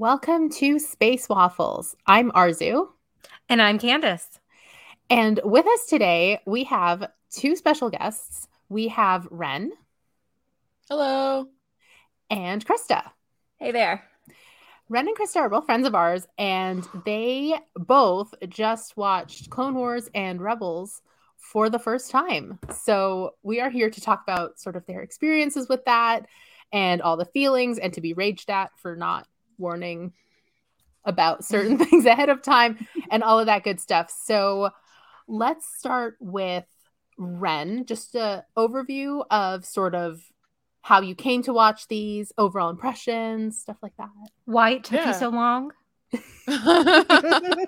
Welcome to Space Waffles. I'm Arzu. And I'm Candace. And with us today, we have two special guests. We have Ren. Hello. And Krista. Hey there. Ren and Krista are both friends of ours, and they both just watched Clone Wars and Rebels for the first time. So we are here to talk about sort of their experiences with that and all the feelings and to be raged at for not warning about certain things ahead of time and all of that good stuff. So let's start with Ren, just a overview of sort of how you came to watch these, overall impressions, stuff like that. Why it took yeah. you so long?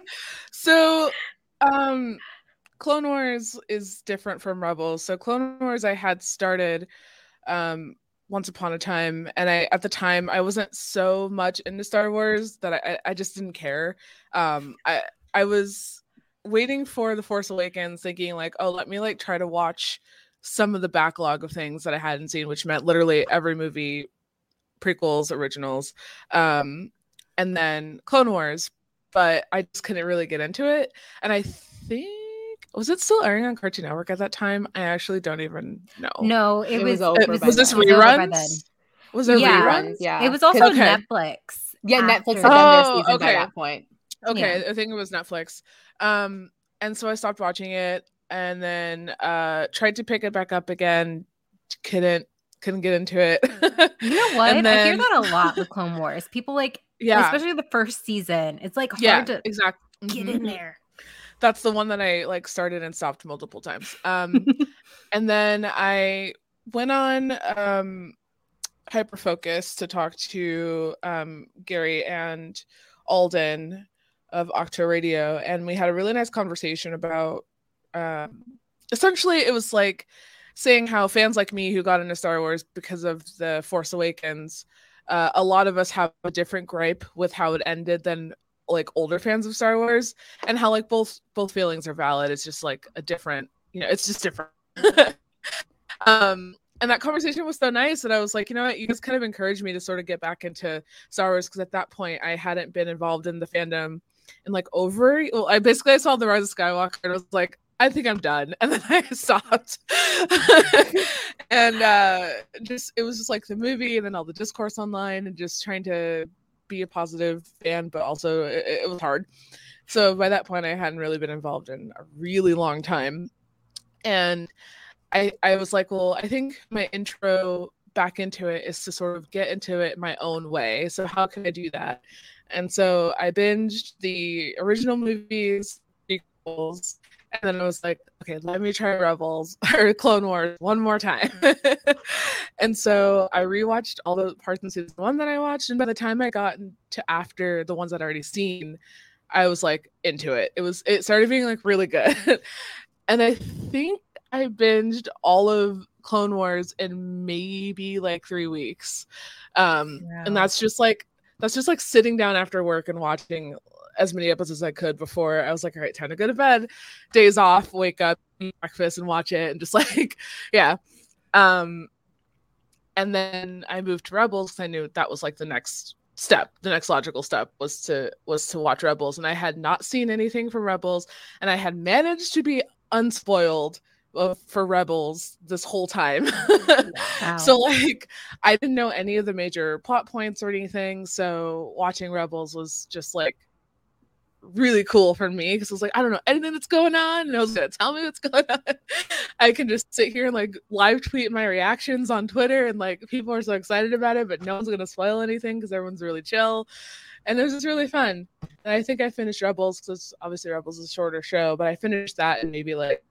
so um Clone Wars is different from Rebels. So Clone Wars I had started um once upon a time and i at the time i wasn't so much into star wars that i i just didn't care. Um i i was waiting for the force awakens thinking like oh let me like try to watch some of the backlog of things that i hadn't seen which meant literally every movie prequels originals um and then clone wars but i just couldn't really get into it. And i think was it still airing on Cartoon Network at that time? I actually don't even know. No, it, it was, was, over. It, was this reruns? Was there yeah. reruns? Yeah, it was also okay. Netflix. Yeah, Netflix had done their season okay. by that point. Okay, yeah. I think it was Netflix. Um, and so I stopped watching it, and then uh tried to pick it back up again. Couldn't couldn't get into it. you know what? Then, I hear that a lot with Clone Wars. People like, yeah, especially the first season. It's like hard yeah, to exactly get mm-hmm. in there that's the one that I like started and stopped multiple times. Um, and then I went on um, Hyper Focus to talk to um, Gary and Alden of Octo Radio, and we had a really nice conversation about. Um, essentially, it was like saying how fans like me who got into Star Wars because of the Force Awakens, uh, a lot of us have a different gripe with how it ended than like older fans of Star Wars and how like both both feelings are valid. It's just like a different, you know, it's just different. um and that conversation was so nice that I was like, you know what, you guys kind of encouraged me to sort of get back into Star Wars because at that point I hadn't been involved in the fandom and like over well, I basically I saw the Rise of Skywalker and I was like, I think I'm done. And then I stopped. and uh just it was just like the movie and then all the discourse online and just trying to be a positive fan, but also it, it was hard. So by that point, I hadn't really been involved in a really long time, and I I was like, well, I think my intro back into it is to sort of get into it my own way. So how can I do that? And so I binged the original movies, prequels, and then I was like, okay, let me try Rebels or Clone Wars one more time. and so I rewatched all the parts in season one that I watched. And by the time I got to after the ones I'd already seen, I was like into it. It was it started being like really good. and I think I binged all of Clone Wars in maybe like three weeks. Um and that's just like that's just like sitting down after work and watching as many episodes as I could before I was like, all right, time to go to bed. Days off, wake up, breakfast, and watch it, and just like, yeah. Um, and then I moved to Rebels. I knew that was like the next step. The next logical step was to was to watch Rebels, and I had not seen anything from Rebels, and I had managed to be unspoiled for rebels this whole time wow. so like i didn't know any of the major plot points or anything so watching rebels was just like really cool for me because I was like, I don't know anything that's going on. I was gonna tell me what's going on. I can just sit here and like live tweet my reactions on Twitter and like people are so excited about it, but no one's gonna spoil anything because everyone's really chill. And it was just really fun. And I think I finished Rebels because obviously Rebels is a shorter show, but I finished that in maybe like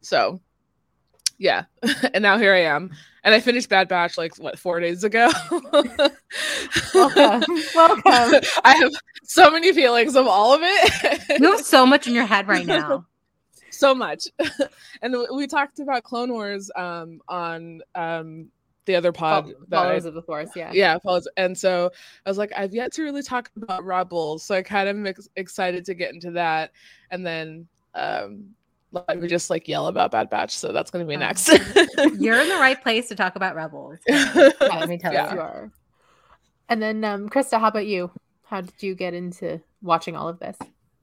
so yeah. And now here i am. And i finished bad batch like what four days ago? Welcome. Welcome. I have so many feelings of all of it. You have so much in your head right now. So much. And we talked about clone wars um on um the other pod followers of the force yeah. Yeah followers. and so i was like i've yet to really talk about rebels so i kind of am excited to get into that. And then um let me just like yell about Bad Batch. So that's going to be oh. next. You're in the right place to talk about Rebels. Let me tell yeah. you. you are. And then, um, Krista, how about you? How did you get into watching all of this?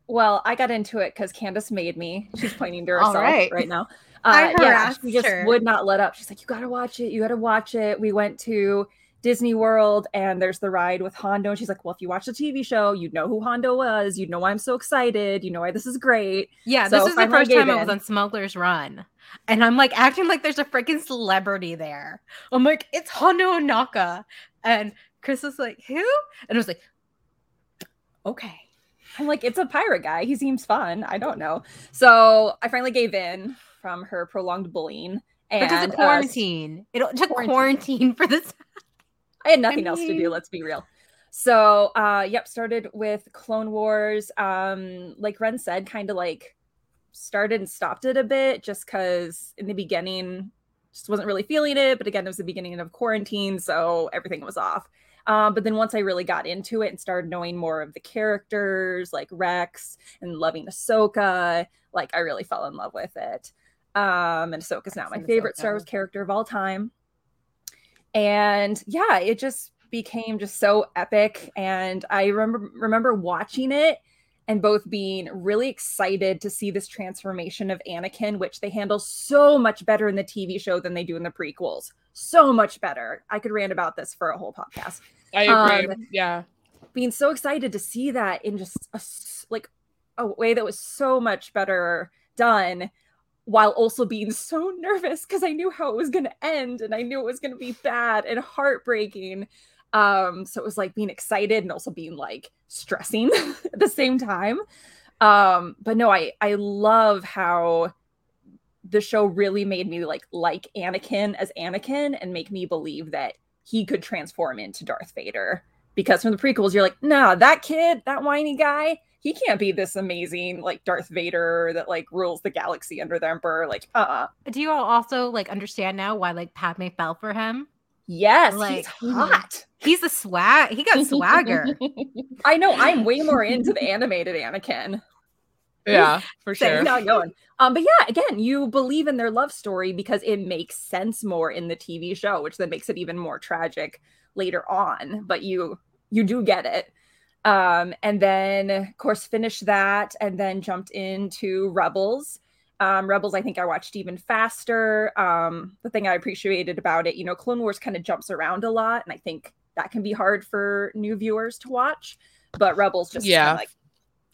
Well, I got into it because Candace made me. She's pointing to herself right. right. now. Uh, yeah, she just her. would not let up. She's like, "You got to watch it. You got to watch it." We went to Disney World and there's the ride with Hondo. And she's like, Well, if you watch the TV show, you'd know who Hondo was. You'd know why I'm so excited. You know why this is great. Yeah, so this is the first time in. I was on Smuggler's Run. And I'm like acting like there's a freaking celebrity there. I'm like, It's Hondo Ohnaka. And Chris was like, Who? And I was like, Okay. I'm like, It's a pirate guy. He seems fun. I don't know. So I finally gave in from her prolonged bullying. And but does it quarantine? Uh, it took quarantine. quarantine for this I had nothing I mean... else to do. Let's be real. So, uh, yep, started with Clone Wars. Um, like Ren said, kind of like started and stopped it a bit just because in the beginning just wasn't really feeling it. But again, it was the beginning of quarantine, so everything was off. Um, but then once I really got into it and started knowing more of the characters, like Rex and loving Ahsoka, like I really fell in love with it. Um, and Ahsoka's now my favorite Ahsoka. Star Wars character of all time and yeah it just became just so epic and i remember remember watching it and both being really excited to see this transformation of Anakin, which they handle so much better in the TV show than they do in the prequels. So much better. I could rant about this for a whole podcast. I agree. Um, yeah. Being so excited to see that in just a, like a way that was so much better done while also being so nervous because I knew how it was going to end and I knew it was going to be bad and heartbreaking. Um, so it was like being excited and also being like stressing at the same time. Um, but no, I I love how the show really made me like like Anakin as Anakin and make me believe that he could transform into Darth Vader. Because from the prequels, you're like, nah, that kid, that whiny guy, he can't be this amazing like Darth Vader that like rules the galaxy under the Emperor. Like, uh, uh do you all also like understand now why like Padme fell for him? Yes, like he's hot. He's a swag. He got swagger. I know. I'm way more into the animated Anakin. Yeah, for sure. Not going. Um, but yeah, again, you believe in their love story because it makes sense more in the TV show, which then makes it even more tragic later on. But you you do get it. Um, and then, of course, finished that and then jumped into Rebels. Um, Rebels, I think I watched even faster. Um, the thing I appreciated about it, you know, Clone Wars kind of jumps around a lot, and I think that can be hard for new viewers to watch. But Rebels just yeah, like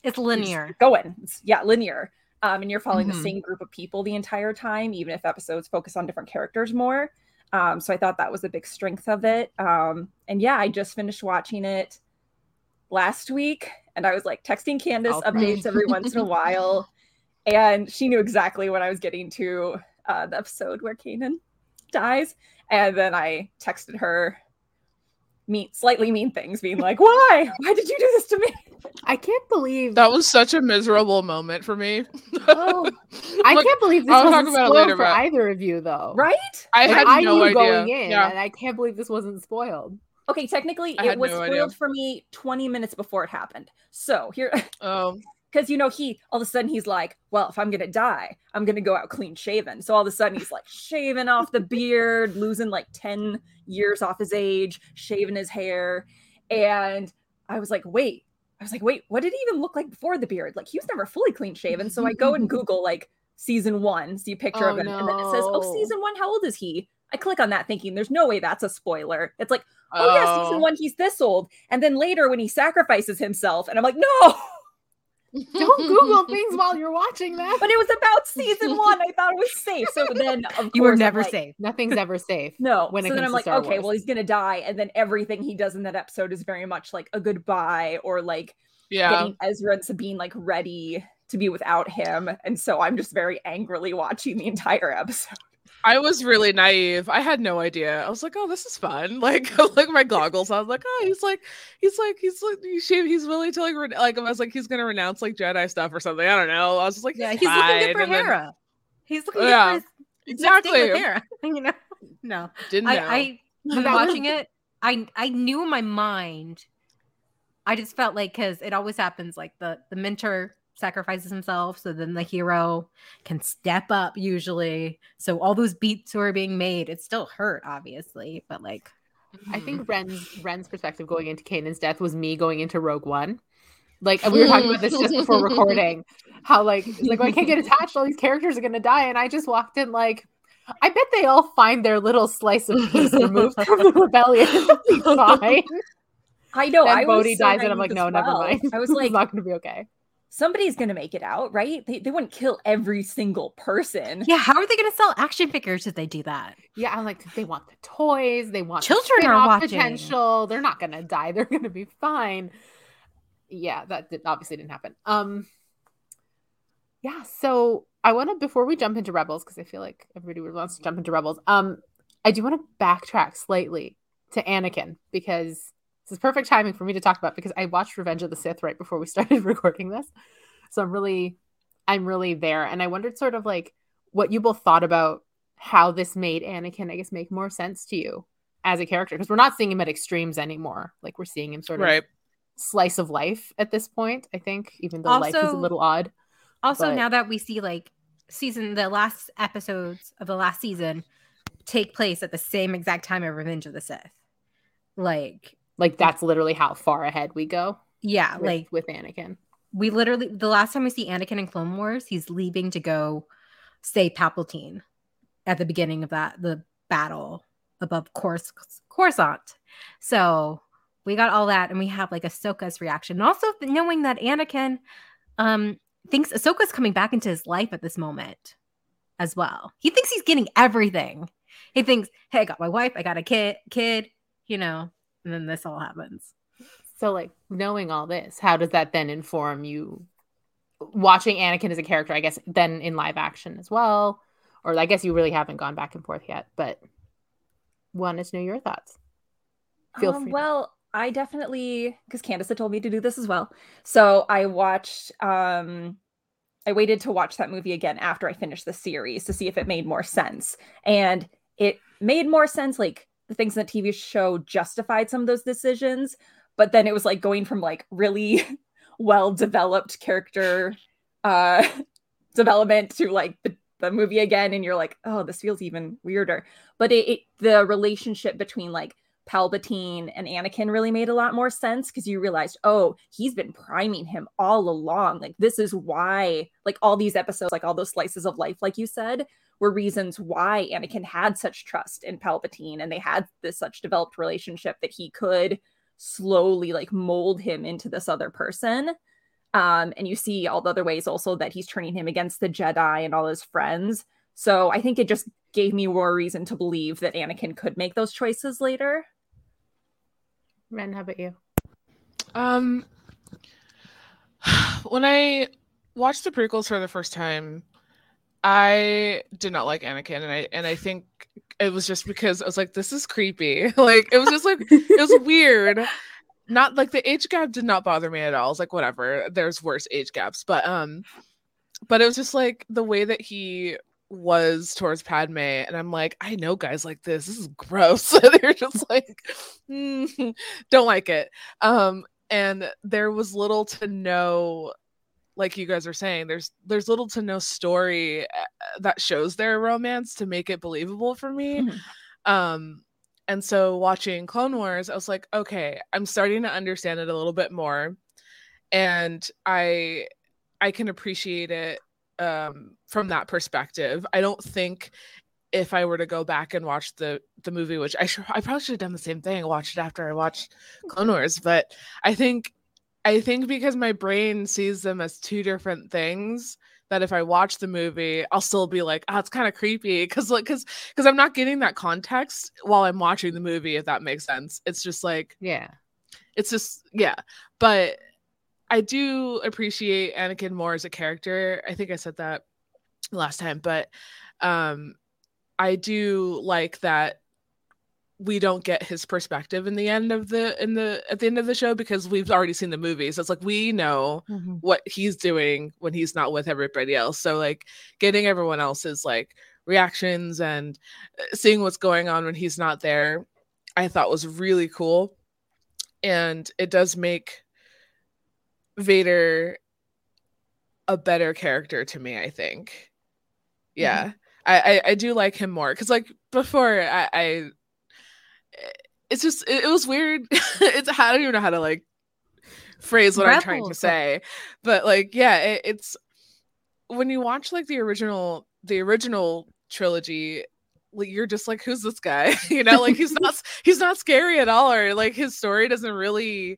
it's linear, going, it's, yeah, linear. Um, and you're following mm-hmm. the same group of people the entire time, even if episodes focus on different characters more. Um, so I thought that was a big strength of it. Um, and yeah, I just finished watching it last week and I was like texting Candace updates every once in a while. And she knew exactly when I was getting to uh, the episode where Kanan dies. And then I texted her mean slightly mean things, being like, Why? Why did you do this to me? I can't believe that was such a miserable moment for me. oh, I can't believe this I'll wasn't spoiled later, for but... either of you, though. Right? I had I no knew idea. going in, yeah. and I can't believe this wasn't spoiled. Okay, technically, it was no spoiled idea. for me 20 minutes before it happened. So here, oh, because you know he all of a sudden he's like, well, if I'm gonna die, I'm gonna go out clean shaven. So all of a sudden he's like shaving off the beard, losing like 10 years off his age, shaving his hair, and I was like, wait, I was like, wait, what did he even look like before the beard? Like he was never fully clean shaven. So I go and Google like season one, see a picture oh, of him, no. and then it says, oh, season one, how old is he? I click on that thinking there's no way that's a spoiler. It's like, oh, oh. yeah, season oh. one, he's this old. And then later when he sacrifices himself, and I'm like, no. Don't Google things while you're watching that. But it was about season one. I thought it was safe. So then, of you were never like, safe. Nothing's ever safe. No. When so then I'm like, Star okay, Wars. well, he's gonna die, and then everything he does in that episode is very much like a goodbye or like yeah. getting Ezra and Sabine like ready to be without him. And so I'm just very angrily watching the entire episode. I was really naive. I had no idea. I was like, "Oh, this is fun!" Like, like my goggles. I was like, "Oh, he's like, he's like, he's like, he's, he's willing to like, re- like." I was like, "He's gonna renounce like Jedi stuff or something." I don't know. I was just like, "Yeah, he's looking good for Hera. Then, he's looking yeah, good for exactly." Hera. you know, no, didn't know. I, I when watching it, I I knew in my mind. I just felt like because it always happens, like the the mentor sacrifices himself so then the hero can step up usually so all those beats who are being made it still hurt obviously but like I think mm-hmm. Ren's Ren's perspective going into Kanan's death was me going into Rogue One. Like we were talking about this just before mm. recording, how like like well, I can't get attached, all these characters are gonna die, and I just walked in like I bet they all find their little slice of peace removed from the rebellion. fine. I know. And I Bodhi so dies, and I'm like, no, well. never mind. I was like, it's not going to be okay. Somebody's going to make it out, right? They, they wouldn't kill every single person. Yeah, how are they going to sell action figures if they do that? Yeah, I'm like, they want the toys, they want children are watching. potential. They're not going to die. They're going to be fine. Yeah, that did, obviously didn't happen. Um, yeah. So I want to before we jump into Rebels because I feel like everybody wants to jump into Rebels. Um, I do want to backtrack slightly to Anakin because this is perfect timing for me to talk about because I watched Revenge of the Sith right before we started recording this. So I'm really I'm really there and I wondered sort of like what you both thought about how this made Anakin I guess make more sense to you as a character because we're not seeing him at extremes anymore. Like we're seeing him sort of right. slice of life at this point, I think, even though also, life is a little odd. Also but... now that we see like season the last episodes of the last season take place at the same exact time of Revenge of the Sith. Like like that's literally how far ahead we go. Yeah, with, like with Anakin. We literally the last time we see Anakin in Clone Wars, he's leaving to go save Palpatine at the beginning of that the battle above Cors- Coruscant. So we got all that, and we have like Ahsoka's reaction, and also knowing that Anakin um thinks Ahsoka's coming back into his life at this moment as well. He thinks he's getting everything. He thinks, "Hey, I got my wife, I got a kid, kid, you know, and then this all happens. So, like, knowing all this, how does that then inform you watching Anakin as a character? I guess then in live action as well, or I guess you really haven't gone back and forth yet. But wanted to know your thoughts. Feel um, free. Well, I definitely because Candace had told me to do this as well. So I watched. um I waited to watch that movie again after I finished the series to see if it made more sense, and it made more sense. Like the things in the TV show justified some of those decisions, but then it was like going from like really well developed character uh development to like the, the movie again and you're like oh this feels even weirder but it, it the relationship between like Palpatine and Anakin really made a lot more sense because you realized, oh, he's been priming him all along. Like, this is why, like, all these episodes, like all those slices of life, like you said, were reasons why Anakin had such trust in Palpatine and they had this such developed relationship that he could slowly like mold him into this other person. Um, and you see all the other ways also that he's turning him against the Jedi and all his friends. So I think it just gave me more reason to believe that Anakin could make those choices later. Ren, how about you? Um, when I watched the prequels for the first time, I did not like Anakin, and I and I think it was just because I was like, this is creepy. like it was just like it was weird. Not like the age gap did not bother me at all. I was like, whatever. There's worse age gaps, but um, but it was just like the way that he was towards Padme, and I'm like, I know guys like this. This is gross. They're just like, mm, don't like it. Um, and there was little to no like you guys are saying there's there's little to no story uh, that shows their romance to make it believable for me. Mm-hmm. um and so watching clone wars i was like okay i'm starting to understand it a little bit more. And i i can appreciate it um from that perspective. I don't think if i were to go back and watch the the movie which i should i probably should have done the same thing watched it after i watched clone wars but i think I think because my brain sees them as two different things that if I watch the movie, I'll still be like, oh, it's kind of creepy because like because because I'm not getting that context while I'm watching the movie, if that makes sense. It's just like yeah, it's just yeah. But I do appreciate Anakin more as a character. I think I said that last time, but um I do like that we don't get his perspective in the end of the in the at the end of the show because we've already seen the movies. It's like we know mm-hmm. what he's doing when he's not with everybody else. So like getting everyone else's like reactions and uh, seeing what's going on when he's not there, I thought was really cool. And it does make Vader a better character to me, I think. Yeah. Mm-hmm. I, I, I do like him more because like before I, I it's just it, it was weird. it's I don't even know how to like phrase what Rebels. I'm trying to say, but like yeah, it, it's when you watch like the original the original trilogy like you're just like who's this guy you know like he's not he's not scary at all or like his story doesn't really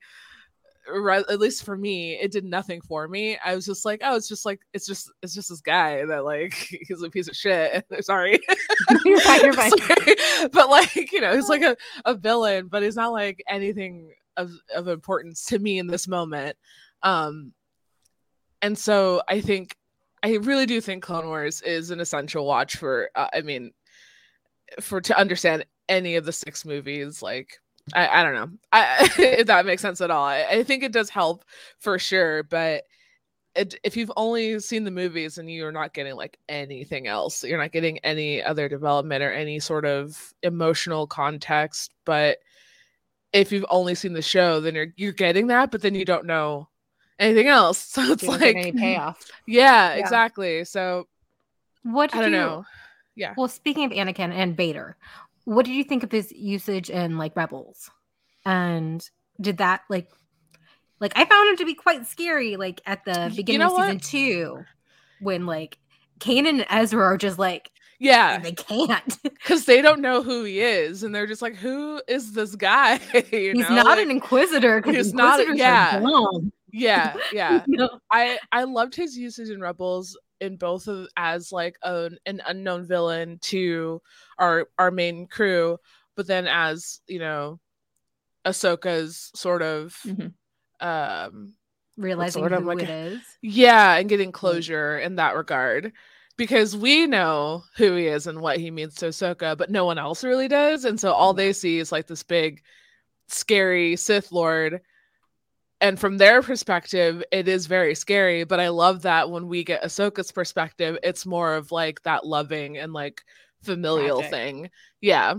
at least for me it did nothing for me. I was just like oh it's just like it's just it's just this guy that like he's a piece of shit. Sorry. You're fine you're fine. But like you know he's like a, a villain but he's not like anything of, of importance to me in this moment. Um and so i think i really do think clone wars is an essential watch for uh, i mean for to understand any of the six movies like i, I don't know. I, if that makes sense at all. I, I think it does help for sure but it, if you've only seen the movies and you're not getting like anything else you're not getting any other development or any sort of emotional context but if you've only seen the show then you're you're getting that but then you don't know anything else. So it's like any payoff. Yeah, yeah, exactly. So what i don't you, know. Yeah. Well, speaking of Anakin and Vader, what did you think of his usage in like Rebels? And did that like like I found him to be quite scary like at the beginning you know of season what? 2 when like Kanan and Ezra are just like yeah they can't because they don't know who he is and they're just like who is this guy he's know? not like, an inquisitor because he's not yeah yeah yeah no. i i loved his usage in rebels in both of as like an, an unknown villain to our our main crew, but then as you know, Ahsoka's sort of mm-hmm. um realizing who like, it is. Yeah, and getting closure in that regard. Because we know who he is and what he means to Ahsoka, but no one else really does. And so all they see is like this big, scary Sith Lord and from their perspective, it is very scary. But I love that when we get Ahsoka's perspective, it's more of like that loving and like familial Magic. thing. Yeah.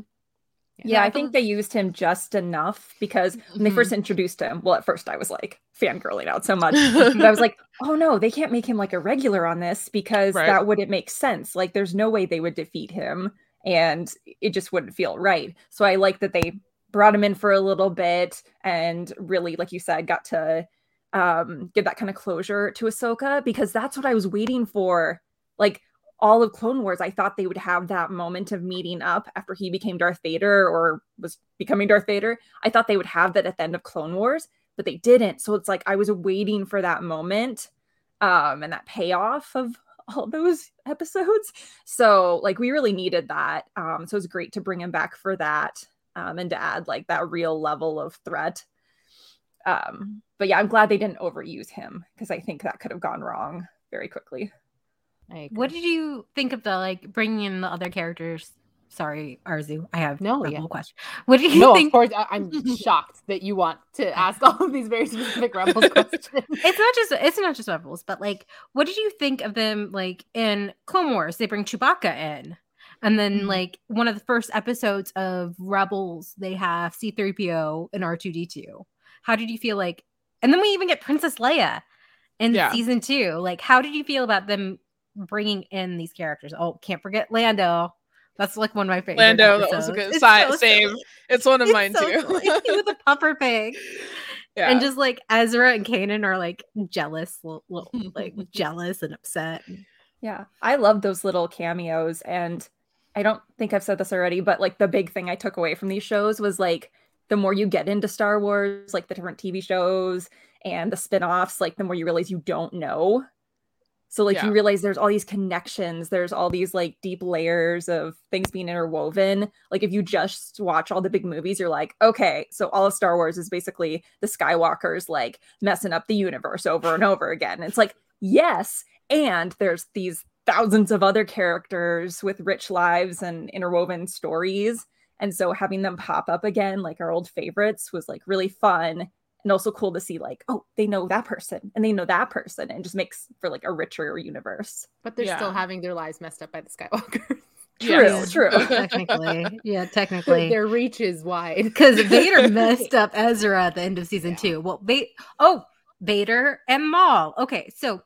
Yeah, I think they used him just enough because when they first mm-hmm. introduced him, well, at first I was like fangirling out so much. but I was like, oh no, they can't make him like a regular on this because right. that wouldn't make sense. Like, there's no way they would defeat him and it just wouldn't feel right. So I like that they brought him in for a little bit and really, like you said, got to um, give that kind of closure to Ahsoka because that's what I was waiting for. Like all of Clone Wars, I thought they would have that moment of meeting up after he became Darth Vader or was becoming Darth Vader. I thought they would have that at the end of Clone Wars, but they didn't. So it's like I was waiting for that moment um, and that payoff of all those episodes. So like we really needed that. Um, so it was great to bring him back for that um, and to add like that real level of threat. Um, but yeah, I'm glad they didn't overuse him because I think that could have gone wrong very quickly. What did you think of the like bringing in the other characters? Sorry, Arzu, I have no yeah. question. What did you no, think? Of course, I- am shocked that you want to ask all of these very specific rebels questions. it's not just it's not just rebels, but like, what did you think of them? Like in Clone Wars, they bring Chewbacca in. And then, mm-hmm. like, one of the first episodes of Rebels, they have C3PO and R2D2. How did you feel like? And then we even get Princess Leia in yeah. season two. Like, how did you feel about them bringing in these characters? Oh, can't forget Lando. That's like one of my favorite. Lando, episodes. that was a good side so save. Silly. It's one of it's mine so too. with a puffer pig. Yeah. And just like Ezra and Kanan are like jealous, little, like jealous and upset. Yeah, I love those little cameos, and I don't think I've said this already, but like the big thing I took away from these shows was like the more you get into Star Wars, like the different TV shows and the spin-offs, like the more you realize you don't know. So like yeah. you realize there's all these connections, there's all these like deep layers of things being interwoven. Like if you just watch all the big movies, you're like, okay, so all of Star Wars is basically the Skywalkers like messing up the universe over and over again. It's like, yes, and there's these thousands of other characters with rich lives and interwoven stories. And so having them pop up again, like our old favorites, was like really fun and also cool to see like, oh, they know that person and they know that person and just makes for like a richer universe. But they're yeah. still having their lives messed up by the Skywalkers. True, yes. true. technically. Yeah, technically. Their reach is wide. Because Vader messed up Ezra at the end of season yeah. two. Well, ba- oh, Vader and Maul. Okay, so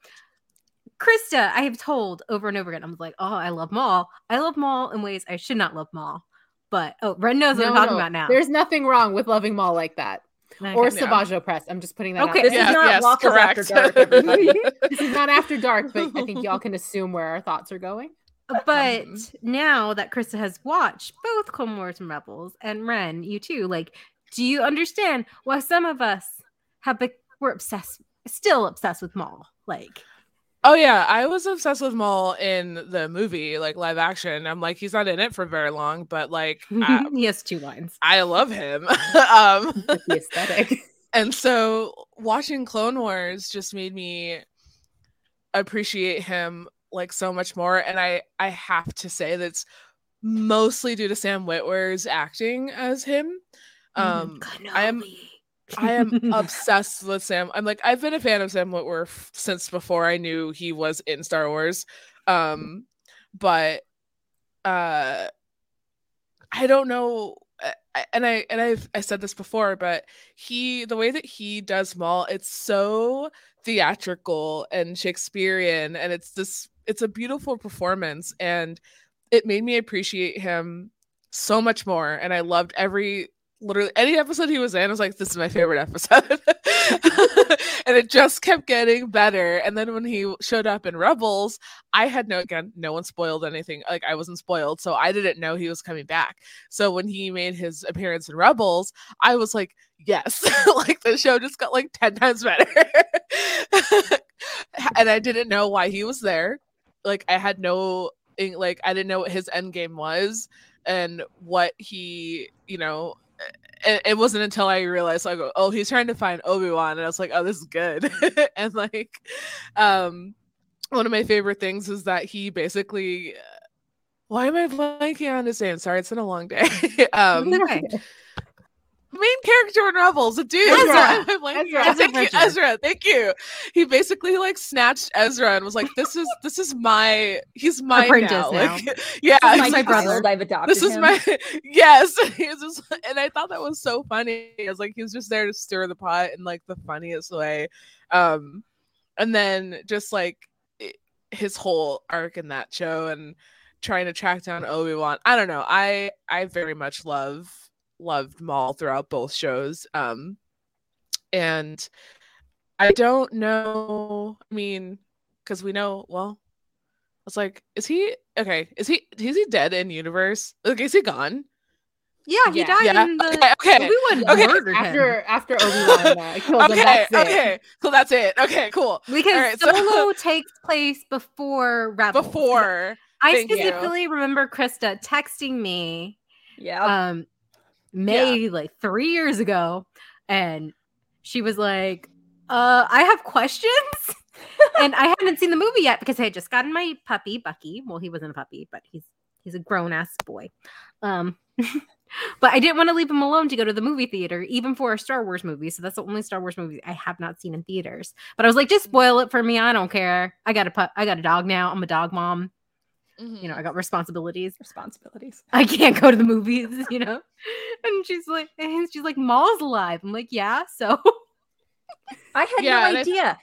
Krista, I have told over and over again, I'm like, oh, I love Maul. I love Maul in ways I should not love Maul. but oh, Ren knows what No, I'm talking no, about now. There's nothing wrong with loving Maul like that. Okay. Or Yeah. Savage Opress. I'm just putting that Okay, out This there. is Yes, not yes, Waffles After. Dark, everybody. This is not after dark, but I think y'all can assume where our thoughts are going. but Mhm. now that Krista has watched both Clone Wars and Rebels, and Ren, you too, like, do you understand why some of us have be- we're obsessed, still obsessed with Maul? Like, Oh yeah, I was obsessed with Maul in the movie, like live action. I'm like, he's not in it for very long, but like, I, he has two lines. I love him. um, the aesthetic. and so watching Clone Wars just made me appreciate him like so much more. And I I have to say that's mostly due to Sam Witwer's acting as him. Um, I am. I am obsessed with Sam. I'm like I've been a fan of Sam Witwer since before I knew he was in Star Wars. Um but uh I don't know I- I- and I and I've I said this before, but he the way that he does Maul, it's so theatrical and Shakespearean and it's this it's a beautiful performance and it made me appreciate him so much more and I loved every literally any episode he was in, I was like, this is my favorite episode. and it just kept getting better. And then when he showed up in Rebels, I had no again, no one spoiled anything. Like I wasn't spoiled, so I didn't know he was coming back. So when he made his appearance in Rebels, I was like, yes, like the show just got like 10 times better. and I didn't know why he was there. Like I had no like I didn't know what his end game was and what he, you know, it, it wasn't until I realized like oh he's trying to find Obi-Wan and I was like oh this is good. And like um one of my favorite things is that he basically why am I blanking on his name? Sorry it's been a long day. Um Okay. main character in Rebels, a dude. Ezra. Why am I blanking Ezra. on- Ezra Thank you, Ezra. Thank you. He basically like snatched Ezra and was like, "This is this is my he's mine Apprentice now." now. Like, yeah, This is it's my like, brother. child, I've adopted This is him. my yes. He's just, and I thought that was so funny. It was like he was just there to stir the pot in like the funniest way. Um, and then just like i- his whole arc in that show and trying to track down Obi Wan. I don't know. I I very much love loved Maul throughout both shows. Um, and I don't know. I mean, because we know. Well, it's like, is he okay? Is he is he dead in universe? Like, is he gone? Yeah, he Yeah. died Yeah. in the. Okay. Okay. Obi-Wan Okay, murdered him. after after Obi-Wan uh, killed him, Okay. that's it. Okay. Cool. That's it. Okay. Cool. Because Alright, so- Solo takes place before Rebels. Before. I thank you. specifically remember Krista texting me yeah. um May like three years ago, and she was like, "Uh, I have questions." and I hadn't seen the movie yet because I had just gotten my puppy Bucky. Well, he wasn't a puppy, but he's he's a grown ass boy. Um, but I didn't want to leave him alone to go to the movie theater, even for a Star Wars movie. So that's the only Star Wars movie I have not seen in theaters. But I was like, just spoil it for me. I don't care. I got a pu- I got a dog now. I'm a dog mom. You know, I got responsibilities. Responsibilities. I can't go to the movies, you know. And she's like, and she's like, Maul's alive. I'm like, yeah. So I had Yeah, no and I- idea.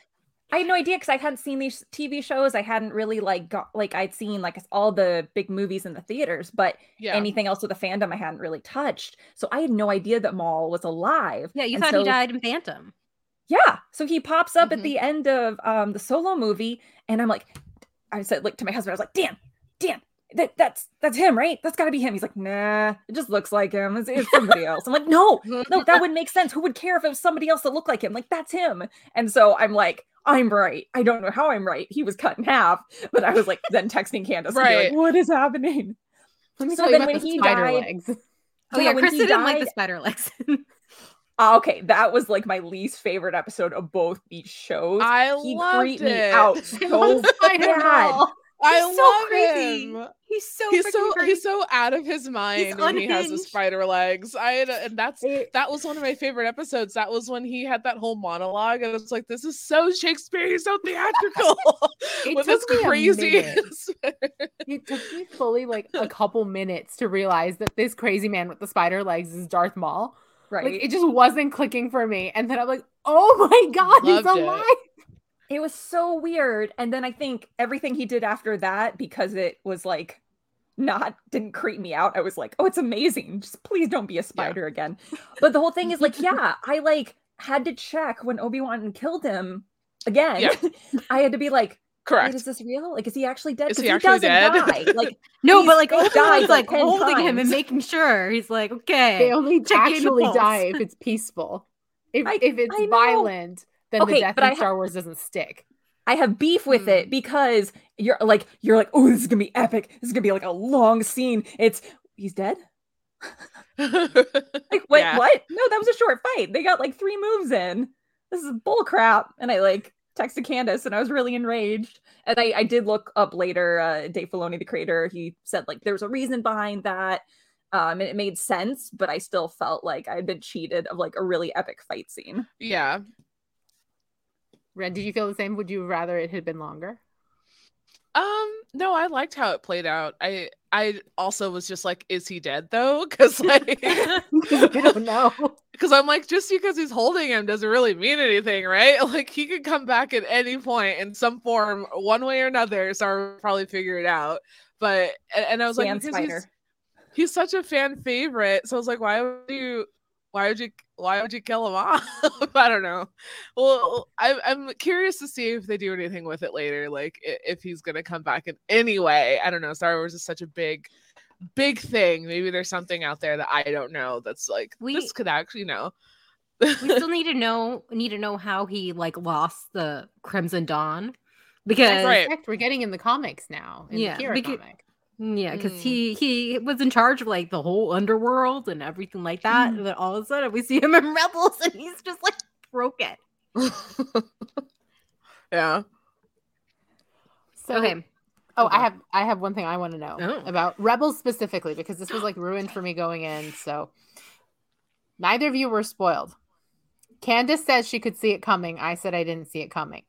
I had no idea because I hadn't seen these TV shows. I hadn't really like got like I'd seen like all the big movies in the theaters, but yeah. anything else with the fandom I hadn't really touched. So I had no idea that Maul was alive. yeah, you And thought so- he died in Phantom. Yeah. So he pops up Mhm. at the end of um the solo movie, and I'm like, I said like to my husband, I was like, damn, damn, that that's that's him, right? That's gotta be him. He's like, nah, it just looks like him. It's, it's somebody else. I'm like, no, no, that would make sense. Who would care if it was somebody else that looked like him? Like that's him. And so I'm like, I'm right. I don't know how I'm right. He was cut in half, but I was like then texting Candace, to Right. like, what is happening? Let me So tell you then about when the he spider died- legs. Oh Yeah, yeah, when Krista he didn't like the died- spider legs. Ah, okay, that was like my least favorite episode of both these shows. I he loved me it. out so bad. I He's so love crazy. him. he's so He's so crazy. he's so out of his mind when he has the spider legs. I and that's that was one of my favorite episodes. That was when he had that whole monologue, and it's like, this is so Shakespearean, so theatrical. It with his took me a crazy. It took me fully like a couple minutes to realize that this crazy man with the spider legs is Darth Maul. right. Like it just wasn't clicking for me. And then I'm like, oh my god, he's Loved it. alive. It was so weird. And then I think everything he did after that, because it was like not didn't creep me out. I was like, oh, it's amazing. Just please don't be a spider yeah. again. But the whole thing is like, yeah, I like had to check when Obi-Wan killed him again. Yeah. I had to be like, Correct. is this real? Like, is he actually dead? Is he, he actually dead? Die. Like, no, but like Obi-Wan's like holding times. him and making sure. He's like, okay. They only actually die if it's peaceful. If I, if it's violent, then okay, the death in Star Wars doesn't stick. I have beef with mm. it because you're like you're like, oh, this is gonna be epic. This is gonna be like a long scene. It's he's dead. like what? Yeah. What? No, that was a short fight. They got like three moves in. This is bull crap. And I like texted Candace and I was really enraged. And I, I did look up later, uh, Dave Filoni, the creator, he said like there's a reason behind that. Um, and it made sense, but I still felt like I had been cheated of like a really epic fight scene. Yeah. Ren, did you feel the same? Would you rather it had been longer? Um, no, I liked how it played out. I I also was just like, is he dead though? Because like I don't know. Because I'm like, just because he's holding him doesn't really mean anything, right? Like he could come back at any point in some form, one way or another. So I'll probably figure it out. But and, and I was like, he's, he's such a fan favorite. So I was like, why would you why would you why would you kill him off? I don't know. Well, I, I'm curious to see if they do anything with it later, like if he's gonna come back in any way. I don't know. Star Wars is such a big, big thing. Maybe there's something out there that I don't know that's like we, this could actually know. we still need to know need to know how he like lost the Crimson Dawn because right. we're getting in the comics now. In yeah, the Qi'ra because, comic. Yeah, because mm. he he was in charge of like the whole underworld and everything like that. Mm. And then all of a sudden we see him in Rebels and he's just like broken. yeah. So okay. Oh, I have I have one thing I want to know oh. about Rebels specifically because this was like ruined for me going in. So neither of you were spoiled. Candace says she could see it coming. I said I didn't see it coming.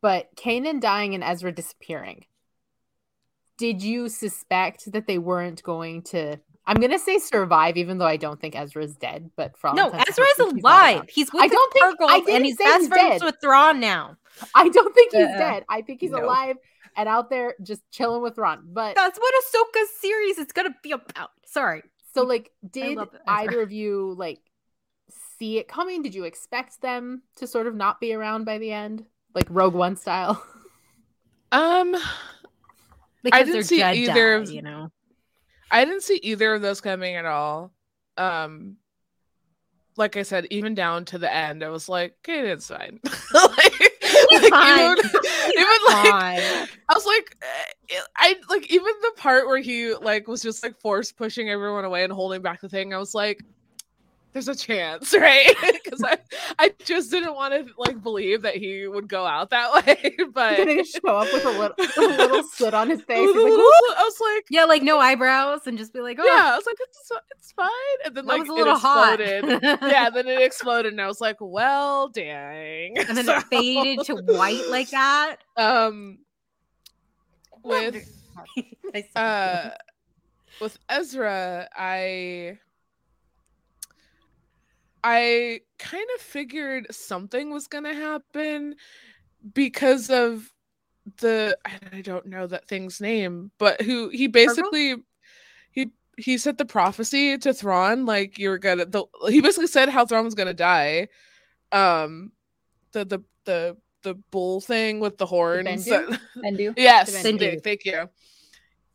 But Kanan dying and Ezra disappearing did you suspect that they weren't going to I'm gonna say survive, even though I don't think Ezra's dead. But for no, Ezra's alive. He's, with I don't think I and he's best he's friends dead. with Thrawn now. I don't think he's uh, dead. I think he's no. alive and out there just chilling with Thrawn. But that's what Ahsoka's series is gonna be about. Sorry. So, like, did either of you like see it coming? Did you expect them to sort of not be around by the end, like Rogue One style? Um, because I didn't see either of you know. I didn't see either of those coming at all. Um, like I said, even down to the end, I was like, okay, it's fine. like, like fine. Even, even like, I was like, eh, I like even the part where he like was just like force pushing everyone away and holding back the thing. I was like, there's a chance, right? Because I, I just didn't want to like believe that he would go out that way. But did he show up with a little, a little slit on his face? Like, I was like, yeah, like no eyebrows, and just be like, oh, yeah. I was like, it's, it's fine. And then like was a little hot. yeah, then it exploded, and I was like, well, dang. And then so, it faded to white like that. Um, with uh, with Ezra, I I kind of figured something was going to happen because of the I don't know that thing's name, but who he basically he he said the prophecy to Thrawn like you're gonna the he basically said how Thrawn was gonna die. Um the the the the bull thing with the horns. The Bendu? yes, Bendu. thank you.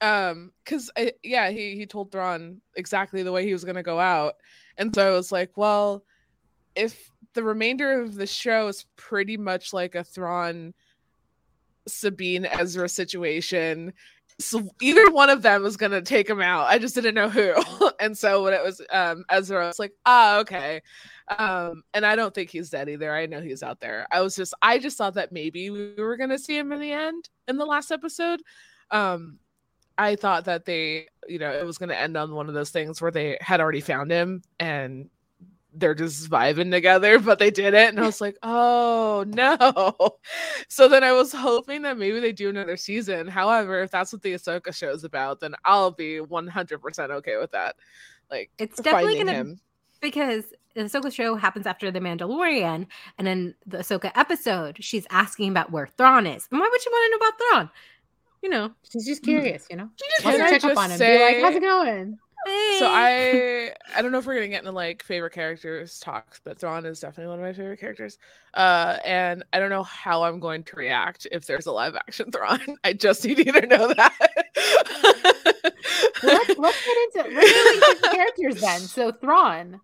Um, because yeah, he he told Thrawn exactly the way he was gonna go out, and so I was like, well, if the remainder of the show is pretty much like a Thrawn Sabine Ezra situation. So either one of them was gonna take him out. I just didn't know who. and so when it was um Ezra, I was like, ah, okay. Um, and I don't think he's dead either. I know he's out there. I was just I just thought that maybe we were gonna see him in the end in the last episode. Um I thought that they, you know, it was going to end on one of those things where they had already found him and they're just vibing together, but they did it. And I was like, oh no. So then I was hoping that maybe they do another season. However, if that's what the Ahsoka show is about, then I'll be 100% okay with that. Like, it's definitely going to, because the Ahsoka show happens after The Mandalorian. And in the Ahsoka episode, she's asking about where Thrawn is. And why would you want to know about Thrawn? You know, she's just curious. You know, she just wants to check up on him. Say, be like, "How's it going?" So I I don't know if we're gonna get into like favorite characters talks, but Thrawn is definitely one of my favorite characters. Uh, and I don't know how I'm going to react if there's a live action Thrawn. I just need you to know that. let's, let's get into let's get characters then. So Thrawn,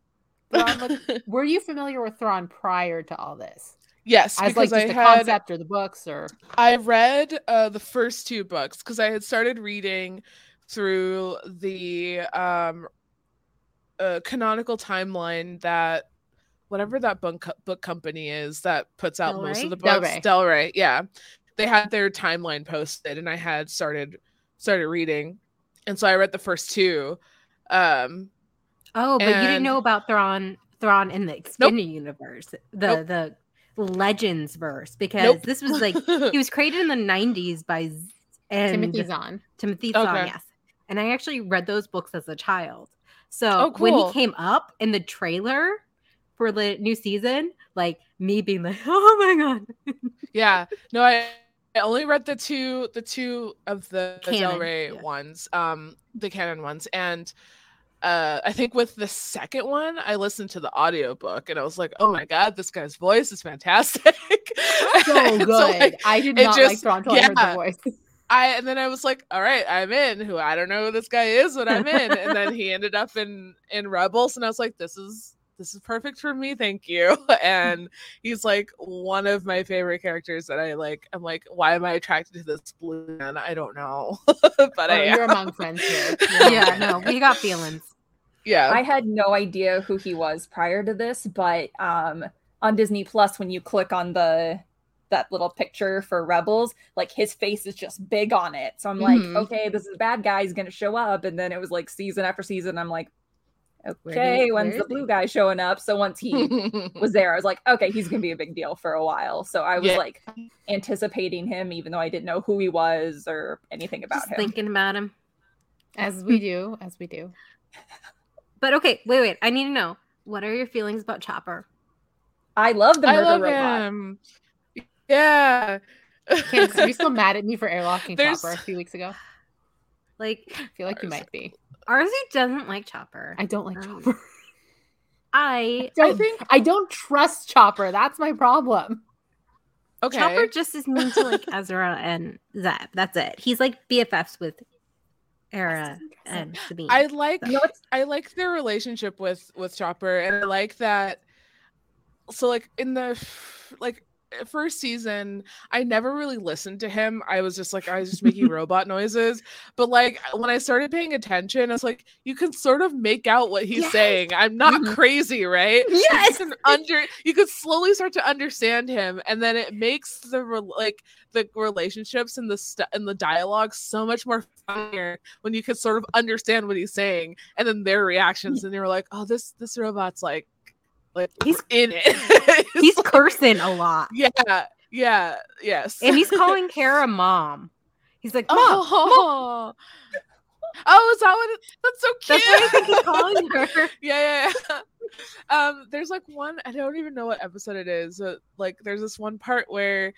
Thrawn were you familiar with Thrawn prior to all this? Yes, as like just I the had, concept or the books or I read uh, the first two books because I had started reading through the um uh, canonical timeline that whatever that book book company is that puts out Del most of the books Del Rey. Yeah they had their timeline posted and I had started started reading and so I read the first two um oh but and... you didn't know about Thrawn Thrawn in the Xfinity nope. universe the nope. the legends verse because nope. this was like he was created in the 90s by and Timothy Zahn. Timothy Zahn, okay. yes and I actually read those books as a child. So oh, cool. when he came up in the trailer for the new season, like me being like, "Oh my god!" yeah, no, I, I only read the two, the two of the, the Del Rey yeah. ones, um, the canon ones, and uh, I think with the second one, I listened to the audiobook and I was like, oh my god, this guy's voice is fantastic. so good. so, like, I did not just, like Thrawn until yeah. I heard the voice. I and then I was like, all right, I'm in. Who I don't know who this guy is, but I'm in. and then he ended up in in Rebels, and I was like, this is this is perfect for me, thank you. And he's like one of my favorite characters that I like. I'm like, why am I attracted to this blue man? I don't know, but oh, I you're among friends here. yeah, no, we got feelings. Yeah, I had no idea who he was prior to this, but um on Disney Plus, when you click on the that little picture for Rebels, like his face is just big on it. So I'm like, mm-hmm. okay, this is a bad guy. He's gonna show up. And then it was like season after season. I'm like, okay, when's the blue guy showing up? So once he was there, I was like, okay, he's gonna be a big deal for a while. So I was yeah. like anticipating him, even though I didn't know who he was or anything about Just him. Thinking about him, as we do, as we do. But okay, wait, wait. I need to know what are your feelings about Chopper? I love the murder I love robot. Him. Yeah. Candace, are you still mad at me for airlocking There's... Chopper a few weeks ago? Like, I feel like you might be. Arzi doesn't like Chopper. I don't like um, Chopper. I, I, I think I don't trust Chopper. That's my problem. Okay. Chopper just is mean to like Ezra and Zeb. That's it. He's like BFFs with Hera and Sabine. I like so. I like their relationship with with Chopper, and I like that. So like in the like first season, I never really listened to him. I was just like, I was just making robot noises. But like when I started paying attention, I was like, you can sort of make out what he's yes. saying. I'm not mm-hmm. crazy, right? Yes. You under you could slowly start to understand him, and then it makes the like the relationships and the st- and the dialogue so much more funnier when you can sort of understand what he's saying, and then their reactions, and you're like, oh, this this robot's like like he's in it. he's cursing a lot. Yeah, yeah, yes. And he's calling Hera mom. He's like, mom. Oh, mom. oh is that what? It, that's so cute. That's what I think he's calling her. yeah, yeah, yeah. Um, there's like one. I don't even know what episode it is. But like, there's this one part where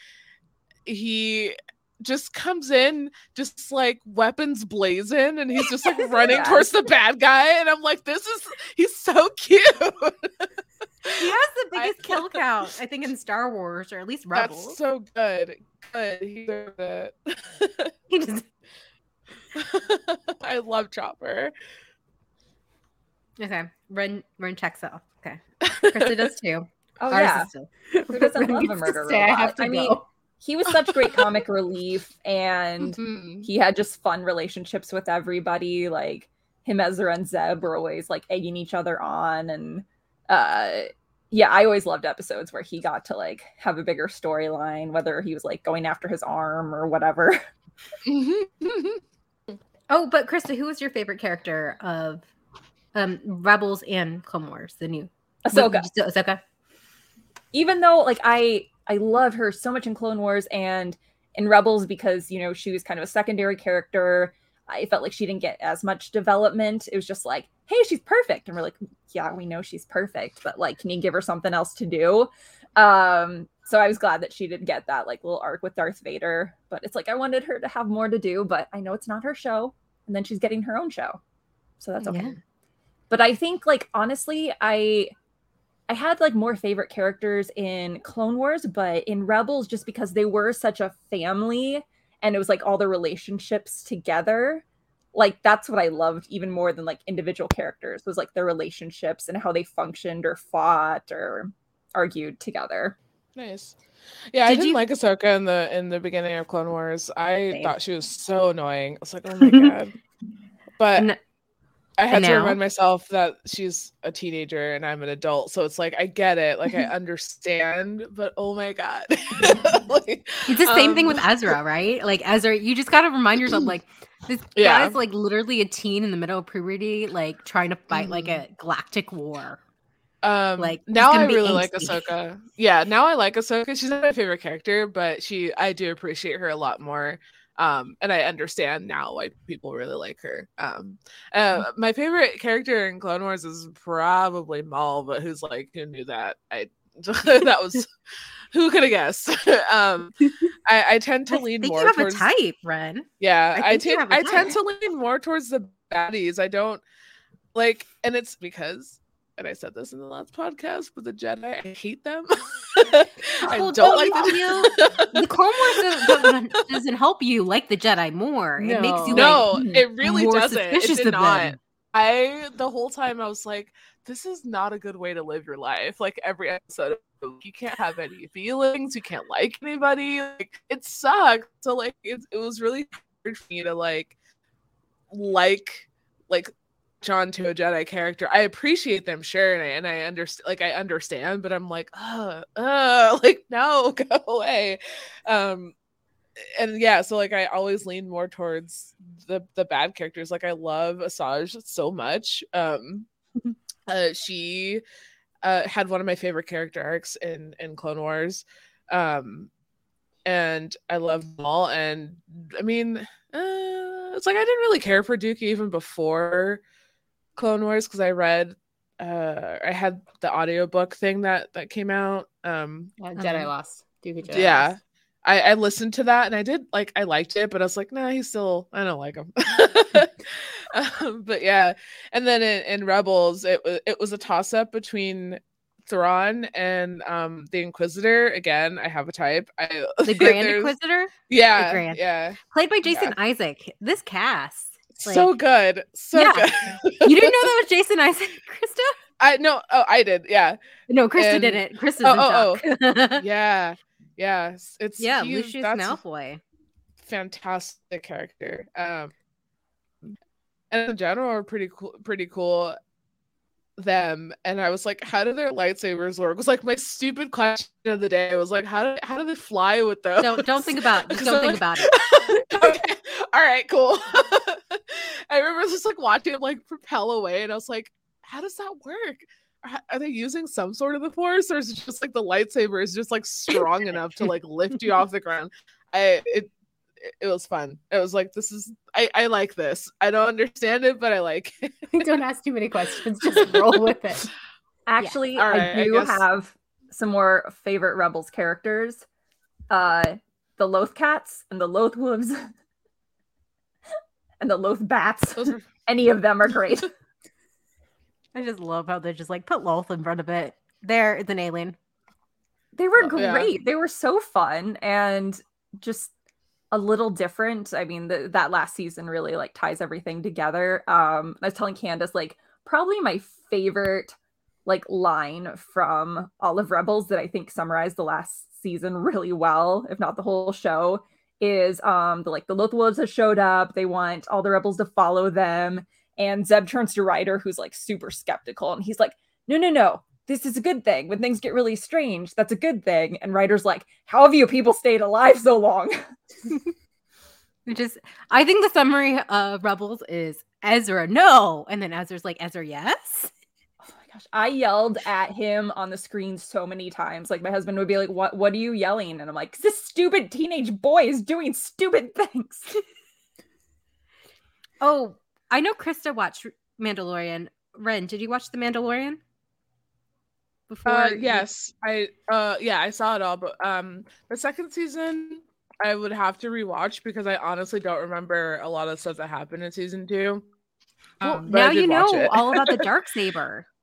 he just comes in just like weapons blazing and he's just like running towards the bad guy and i'm like this is he's so cute he has the biggest I, kill count, I think, in Star Wars or at least Rebels. That's so good. Good. He deserved it. he just. I love Chopper. Okay, Ren Ren checks off. Okay, Krista does too. Oh Ours yeah, still... who doesn't love a murder robot? I, I mean, he was such great comic relief, and mm-hmm. he had just fun relationships with everybody. Like him, Ezra, and Zeb were always like egging each other on, and uh yeah, I always loved episodes where he got to like have a bigger storyline, whether he was like going after his arm or whatever. oh, but Krista, who was your favorite character of um Rebels and Clone Wars, the new Ahsoka? Ahsoka. Even though like I I love her so much in Clone Wars and in Rebels because you know she was kind of a secondary character. I felt like she didn't get as much development. It was just like, hey, she's perfect. And we're like, yeah, we know she's perfect, but like, can you give her something else to do? Um, So I was glad that she did get that like little arc with Darth Vader. But it's like I wanted her to have more to do, but I know it's not her show. And then she's getting her own show. So that's okay. Yeah. But I think like honestly, I I had like more favorite characters in Clone Wars, but in Rebels, just because they were such a family and it was like all the relationships together, like that's what I loved even more than like individual characters was like their relationships and how they functioned or fought or argued together. Nice. Yeah, Did I didn't you... like Ahsoka in the in the beginning of Clone Wars. I Same. thought she was so annoying. I was like, oh my god. But I had to remind myself that she's a teenager and I'm an adult. So it's like I get it. Like I understand, but oh my god. like, it's the same um, thing with um, Ezra, right? Like Ezra, you just gotta remind yourself like this yeah. guy's like literally a teen in the middle of puberty, like trying to fight like mm-hmm. a galactic war. Um like now I really angsty. like Ahsoka. Yeah, now I like Ahsoka. She's not my favorite character, but she I do appreciate her a lot more um and i understand now why people really like her. Um uh, mm-hmm. my favorite character in clone wars is probably maul but who's like who knew that? I that was who could have guessed? Um i i tend to lean more towards a type ren. Yeah i, I, t- I tend to lean more towards the baddies. I don't like and it's because and I said this in the last podcast, but the Jedi, I hate them. I oh, don't like the you. the Clone Wars doesn't, doesn't, help you like the Jedi more. No. It makes you no, like, it really doesn't. It did not. Them. I the whole time I was like, this is not a good way to live your life. Like every episode, you can't have any feelings, you can't like anybody. Like it sucks. So like it, it was really hard for me to like like like John to a Jedi character. I appreciate them, sure, and I, and I understand, like I understand, but I'm like, uh, uh, like no, go away. Um, and yeah, so like I always lean more towards the the bad characters. Like I love Asajj so much. Um, uh, she uh had one of my favorite character arcs in in Clone Wars. Um, and I love Maul, and I mean, uh, it's like I didn't really care for Dooku even before Clone Wars because I read uh I had the audiobook thing that that came out. Um yeah, Jedi um, Lost. Jedi yeah. Lost. I, I listened to that and I did like I liked it, but I was like, nah, he's still I don't like him. um, but yeah, and then in, in Rebels, it was it was a toss up between Thrawn and um the Inquisitor. Again, I have a type. I the Grand Inquisitor. Yeah, Grand. yeah. Played by Jason yeah. Isaac. This cast like, so good. So yeah. good. you didn't know that was Jason Isaac, Krista? I no, oh, I did, yeah. No, Krista and, didn't. Krista's oh, oh, oh. yeah, yeah. It's yeah, Lucius Malfoy. Fantastic character. Um, and in general, are pretty cool. Pretty cool. Them and I was like, how do their lightsabers work? It was like my stupid question of the day. I was like, how do how do they fly with those? Don't don't think about it. don't think about it. okay. All right, cool. I remember just like watching him like propel away, and I was like, how does that work? Are, are they using some sort of the force, or is it just like the lightsaber is just like strong enough to like lift you off the ground? I it it was fun. It was like this is I I like this. I don't understand it, but I like. don't ask too many questions. Just roll with it. Actually, yeah. right, I do I have some more favorite Rebels characters. Uh, the Loth Cats and the Loth Wolves and the Loth Bats. Are... Any of them are great. I just love how they just like put Loth in front of it. There, it's an alien. They were oh, great. Yeah. They were so fun and just a little different. I mean, the, that last season really like ties everything together. Um, I was telling Candace like probably my favorite like line from all of Rebels that I think summarized the last season really well, if not the whole show, is um the like the Loth Wolves have showed up. They want all the rebels to follow them. And Zeb turns to Ryder, who's like super skeptical, and he's like, No, no, no. This is a good thing. When things get really strange, that's a good thing. And Ryder's like, How have you people stayed alive so long? Which is, I think the summary of Rebels is Ezra, no. And then Ezra's like, Ezra, yes gosh, I yelled at him on the screen so many times. Like my husband would be like, "What? What are you yelling?" And I'm like, "This stupid teenage boy is doing stupid things." oh, I know Krista watched Mandalorian. Ren, did you watch The Mandalorian? before? Uh, you- yes, I uh yeah, I saw it all, but um the second season I would have to rewatch because I honestly don't remember a lot of stuff that happened in season two. Well, Um, now you know all about the dark saber.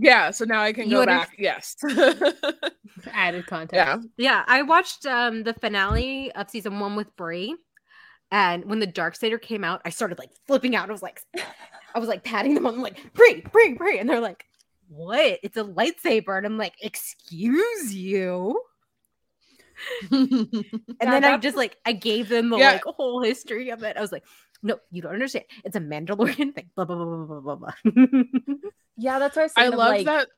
yeah, so now I can You go back. Yes. Added context. yeah. Yeah, I watched um the finale of season one with Brie, and when the dark saber came out, I started like flipping out. I was like, I was like patting them on, I'm like Brie, Brie, Brie, and they're like, "What? It's a lightsaber," and I'm like, "Excuse you." And Yeah, then I just like I gave them the Yeah. like whole history of it. I was like, "No, you don't understand. It's a Mandalorian thing." Blah blah blah blah blah blah. blah. Yeah, that's what I was I saying. of, love like, that.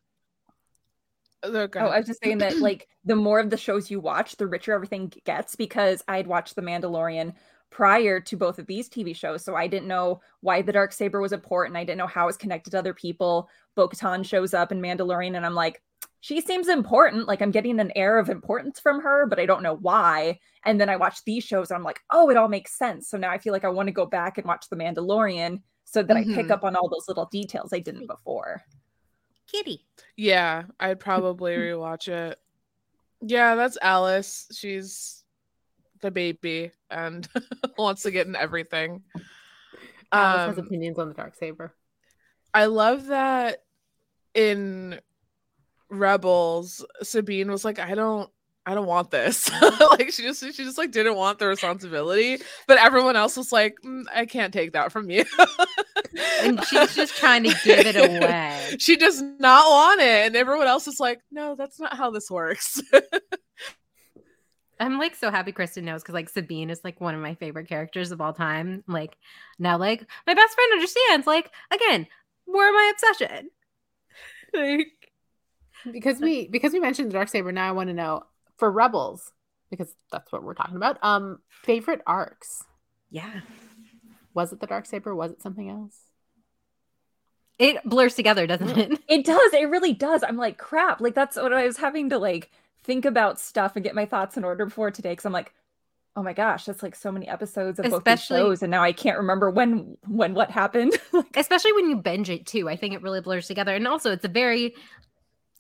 Oh, Oh, I was just saying that like the more of the shows you watch, the richer everything gets because I'd watched The Mandalorian prior to both of these TV shows. So I didn't know why the dark saber was important. I didn't know how it was connected to other people. Bo-Katan shows up in Mandalorian and I'm like, she seems important. Like I'm getting an air of importance from her, but I don't know why. And then I watch these shows and I'm like, oh, it all makes sense. So now I feel like I want to go back and watch The Mandalorian so that I pick Mhm. up on all those little details I didn't before. Kitty. Yeah, I'd probably rewatch it. Yeah, that's Alice. She's the baby and wants to get in everything. Alice has Um, opinions on the dark saber. I love that in Rebels, Sabine was like, I don't I don't want this. like she just she just like didn't want the responsibility. But everyone else was like, "Mm, I can't take that from you. And she's just trying to give it away. She does not want it. And everyone else is like, no, that's not how this works. I'm like so happy Kristen knows because like Sabine is like one of my favorite characters of all time. Like now, like my best friend understands. Like again, where my obsession. Like because we because we mentioned the dark saber now i want to know for rebels because that's what we're talking about um favorite arcs yeah, was it the dark saber was it something else it blurs together, doesn't it? It does. It really does. I'm like, crap. Like that's what I was having to like think about stuff and get my thoughts in order before today. Cause I'm like, oh my gosh, that's like so many episodes of both these shows, and now I can't remember when when what happened. Especially when you binge it too. I think it really blurs together, and also it's a very,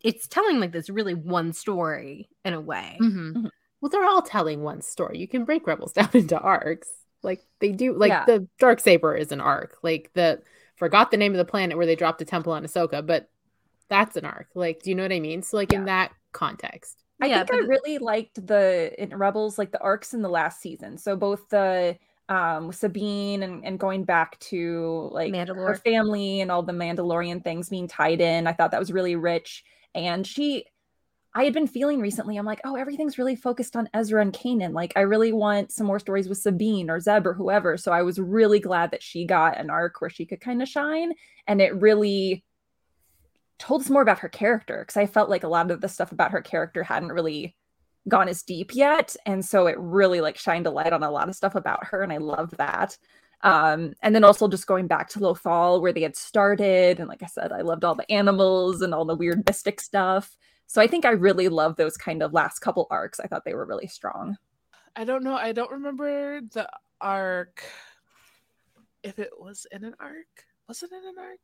it's telling like this really one story in a way. Mhm. well they're all telling one story you can break rebels down into arcs like they do like Yeah. the dark saber is an arc like the forgot the name of the planet where they dropped a temple on Ahsoka, but that's an arc like do you know what i mean so like in that context I Yeah, think I really liked the in Rebels, like the arcs in the last season. So both the um Sabine and, and going back to like her family and all the Mandalorian things being tied in. I thought that was really rich. And she I had been feeling recently, I'm like, oh, everything's really focused on Ezra and Kanan. Like, I really want some more stories with Sabine or Zeb or whoever. So I was really glad that she got an arc where she could kind of shine. And it really told us more about her character because I felt like a lot of the stuff about her character hadn't really gone as deep yet. And so it really like shined a light on a lot of stuff about her. And I loved that. Um, and then also just going back to Lothal where they had started. And like I said, I loved all the animals and all the weird mystic stuff. So I think I really love those kind of last couple arcs. I thought they were really strong. I don't know. I don't remember the arc. If it was in an arc, was it in an arc?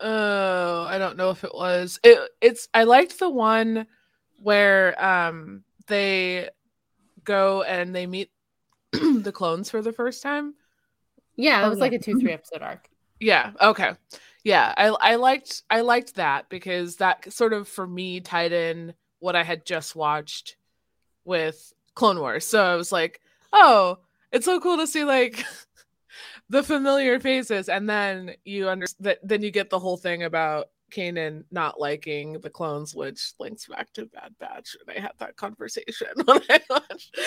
Oh, I don't know if it was. It it's I liked the one where um they go and they meet the clones for the first time. yeah it Oh, was yeah. like a two three mm-hmm. episode arc Yeah, okay. Yeah, I I liked I liked that because that sort of for me tied in what I had just watched with Clone Wars. So I was like, "Oh, it's so cool to see like the familiar faces." And then you under that then you get the whole thing about Kanan not liking the clones, which links back to Bad Batch. And I had that conversation when I watched.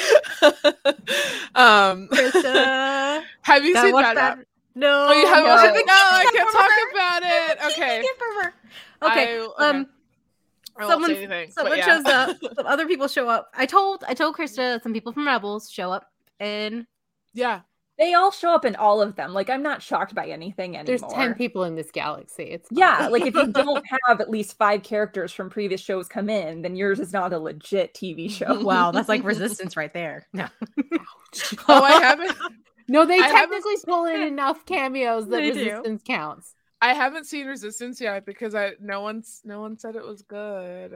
um, Krista, have you seen Bad that- Batch? No, Oh, you haven't no. watched it? No, I can't talk her. about it. Okay. Keep it from her. Okay. I- okay. Um, someone anything. someone yeah. shows up. Some other people show up. I told I told Krista some people from Rebels show up in yeah. They all show up in all of them. Like I'm not shocked by anything anymore. there's 10 people in this galaxy it's Yeah, like if you don't have at least five characters from previous shows come in, then yours is not a legit TV show. Wow, that's like resistance right there. No. Oh, I haven't. no they I technically pull in enough cameos that They do. resistance counts I haven't seen Resistance yet because I no one's no one said it was good.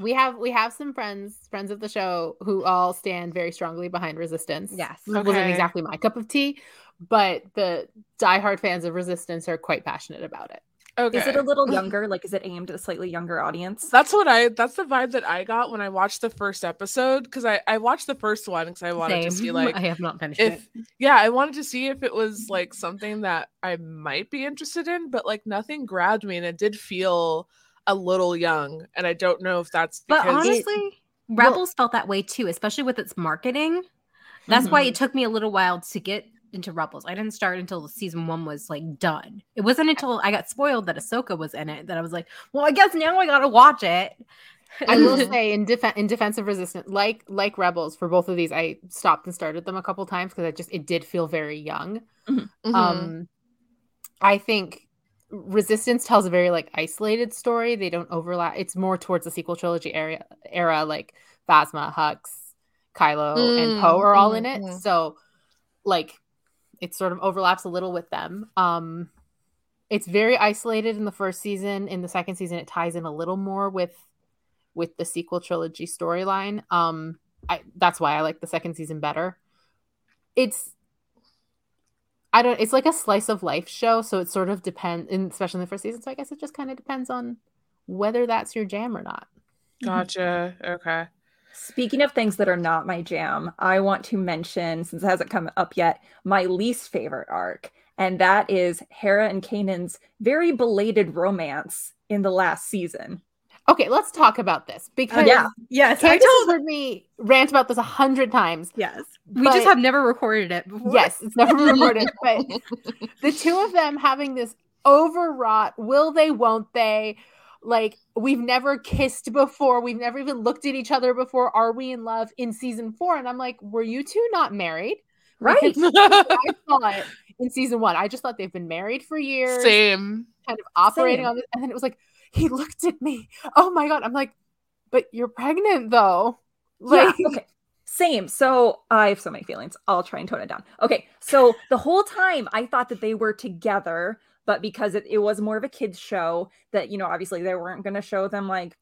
We have we have some friends friends of the show who all stand very strongly behind Resistance. Yes, okay. wasn't exactly my cup of tea, but the diehard fans of Resistance are quite passionate about it. Okay. Is it a little younger? Like, is it aimed at a slightly younger audience? That's what I. That's the vibe that I got when I watched the first episode because I I watched the first one because I wanted Same. to see like I have not finished if, it. Yeah, I wanted to see if it was like something that I might be interested in, but like nothing grabbed me, and it did feel a little young, and I don't know if that's. Because... But honestly, it, Rebels well, felt that way too, especially with its marketing. That's mm-hmm. why it took me a little while to get into Rebels. I didn't start until season one was like done. It wasn't until I got spoiled that Ahsoka was in it that I was like, well, I guess now I gotta watch it. I will say in defense in defense of resistance, like like Rebels, for both of these, I stopped and started them a couple times because I just it did feel very young. Mm-hmm. Um, I think Resistance tells a very like isolated story. They don't overlap. It's more towards the sequel trilogy era era, like Phasma, Hux, Kylo, mm-hmm. and Poe are all in it. Mm-hmm. So like it sort of overlaps a little with them. Um, it's very isolated in the first season. In the second season, it ties in a little more with with the sequel trilogy storyline. Um, I, that's why I like the second season better. It's I don't. It's like a slice of life show, so it sort of depends, especially in the first season. So I guess it just kind of depends on whether that's your jam or not. Gotcha. Okay. Speaking of things that are not my jam, I want to mention, since it hasn't come up yet, my least favorite arc. And that is Hera and Kanan's very belated romance in the last season. Okay, let's talk about this because uh, yeah, yes, Candace I told heard me rant about this a hundred times. Yes, we just have never recorded it. Before. Yes, it's never recorded. but the two of them having this overwrought, will they, won't they? like we've never kissed before we've never even looked at each other before are we in love in season four and i'm like were you two not married right i thought in season one i just thought they've been married for years same kind of operating Same. on this and then it was like he looked at me. Oh my god. I'm like but you're pregnant though. Like yeah, okay. Same. So I have so many feelings. I'll try and tone it down. Okay. So the whole time I thought that they were together but because it, it was more of a kids show that you know obviously they weren't going to show them like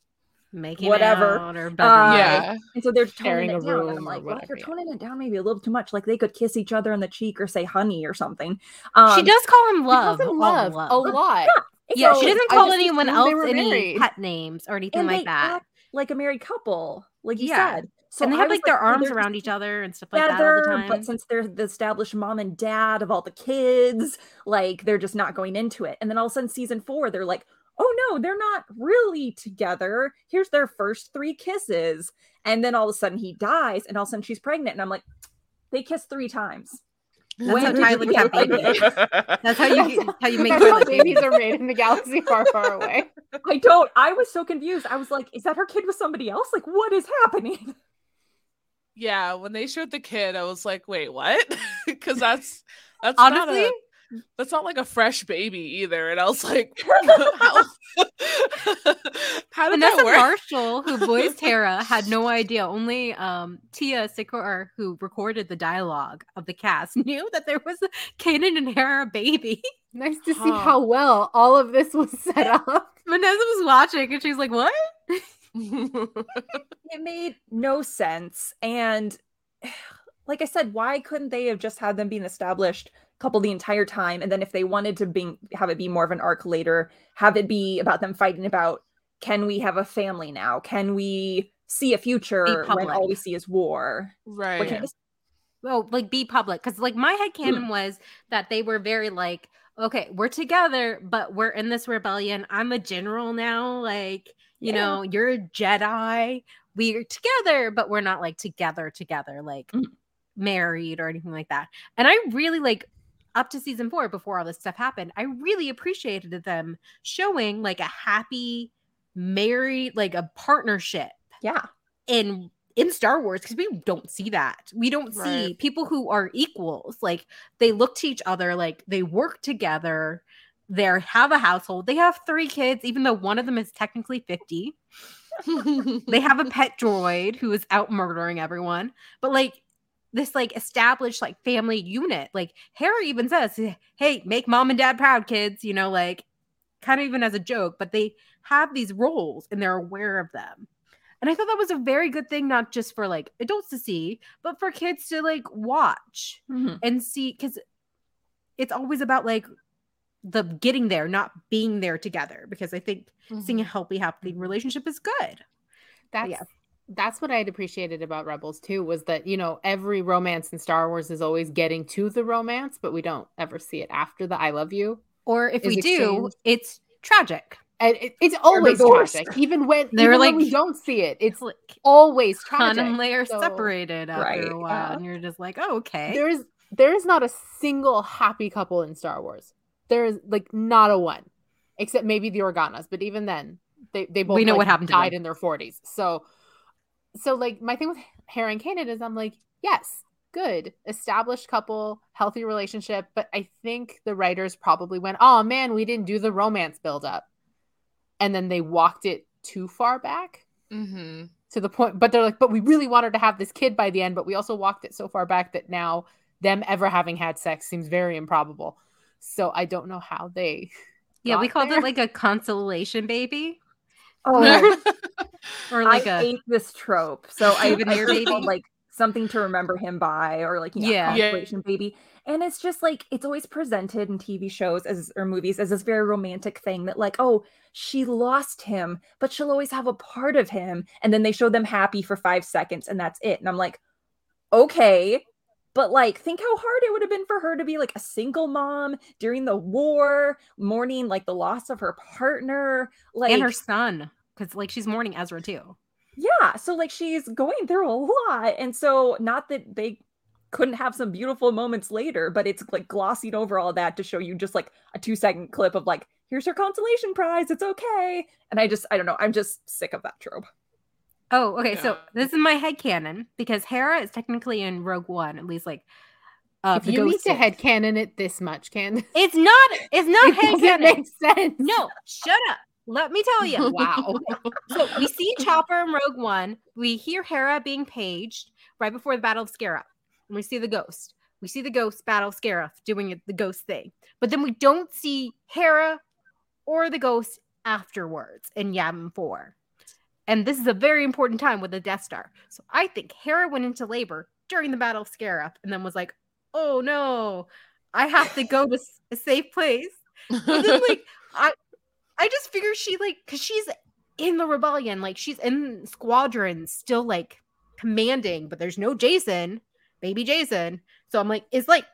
making whatever. or uh, yeah. and so they're toning it down. and i'm like well you're toning it down maybe a little too much like they could kiss each other on the cheek or say honey or something. Um, she does call him love, him love, love, a lot. Yeah, yeah she doesn't call anyone else any pet names or anything and like that like a married couple like you yeah. said so and they have like, like their arms around each other and stuff like that all the time. But since they're the established mom and dad of all the kids, like they're just not going into it. And then all of a sudden, season four, they're like, oh no, they're not really together. Here's their first three kisses. And then all of a sudden he dies, and all of a sudden she's pregnant. And I'm like, they kissed three times. That's when how Tyler got baby. That's how you how you make sure babies are made in the galaxy far, far away. I don't. I was so confused. I was like, is that her kid with somebody else? Like, what is happening? yeah, when they showed the kid, I was like, wait, what? Because that's that's honestly. Not a, that's not like a fresh baby either. And I was like, how, how did Vanessa that work? Marshall, who voiced Hera, had no idea. Only um, Tia Sikor, who recorded the dialogue of the cast, knew that there was a Kanan and Hera baby. Nice to see how well all of this was set up. Vanessa was watching and she's like, what? it made no sense. And like I said, why couldn't they have just had them being established couple the entire time and then if they wanted to be have it be more of an arc later, have it be about them fighting about can we have a family now? Can we see a future when all we see is war? Right. Well, like be public because like my head canon mm. was that they were very like okay, we're together, but we're in this rebellion. I'm a general now. Like, you yeah. know, you're a Jedi. We're together, but we're not like together, together, like mm. married or anything like that. And I really like up to season four before all this stuff happened. I really appreciated them showing like a happy married, like a partnership. Yeah. In in Star Wars because we don't see that. We don't right. see people who are equals. Like they look to each other, like they work together. They have a household. They have three kids, even though one of them is technically 50. they have a pet droid who is out murdering everyone. But like this like established like family unit. Like Hera even says, "Hey, make mom and dad proud, kids." You know, like kind of even as a joke, but they have these roles and they're aware of them. And I thought that was a very good thing, not just for like adults to see, but for kids to like watch mm-hmm. and see because it's always about like the getting there, not being there together. Because I think mm-hmm. seeing a healthy, happy relationship is good. That's yeah. That's what I'd appreciated about Rebels too, was that you know, every romance in Star Wars is always getting to the romance, but we don't ever see it after the I love you. Or if we exchanged. do, it's tragic. And it, it's always tragic, even when they're even like when we don't see it. It's like always tragic. and they are so, separated after right, a while, yeah. and you're just like, oh, okay. There is there is not a single happy couple in Star Wars. There is like not a one, except maybe the Organas. But even then, they they both we know like, what happened died in their forties. So, so like my thing with Hera and Kanan is I'm like, yes, good established couple healthy relationship but i think the writers probably went oh man we didn't do the romance build up and then they walked it too far back mm-hmm. to the point but they're like but we really wanted to have this kid by the end but we also walked it so far back that now them ever having had sex seems very improbable so i don't know how they yeah we called there. it like a consolation baby oh. Or like I a hate this trope. So i even I baby like something to remember him by or like yeah, yeah. baby. And it's just like it's always presented in tv shows as or movies as this very romantic thing that like oh she lost him but she'll always have a part of him. And then they show them happy for five seconds and that's it. And i'm like okay but like think how hard it would have been for her to be like a single mom during the war mourning like the loss of her partner like and her son because like she's mourning ezra too. Yeah so like she's going through a lot and so not that they couldn't have some beautiful moments later but it's like glossing over all that to show you just like a two second clip of like here's her consolation prize it's okay and i just i don't know i'm just sick of that trope oh okay yeah. so this is my head canon because hera is technically in rogue one at least like uh, if you need to head canon it this much, can it's not. It's not it head canon. Make sense. No, shut up. Let me tell you. Wow. so we see Chopper in Rogue One. We hear Hera being paged right before the Battle of Scarif. And we see the ghost. We see the ghost battle Scarif doing the ghost thing. But then we don't see Hera or the ghost afterwards in Yavin 4. And this is a very important time with the Death Star. So I think Hera went into labor during the Battle of Scarif and then was like, oh no, I have to go to a safe place. But then, like, I, I just figure she like because she's in the rebellion, like she's in squadrons, still like commanding, but there's no Jacen, baby Jacen. So I'm like, is like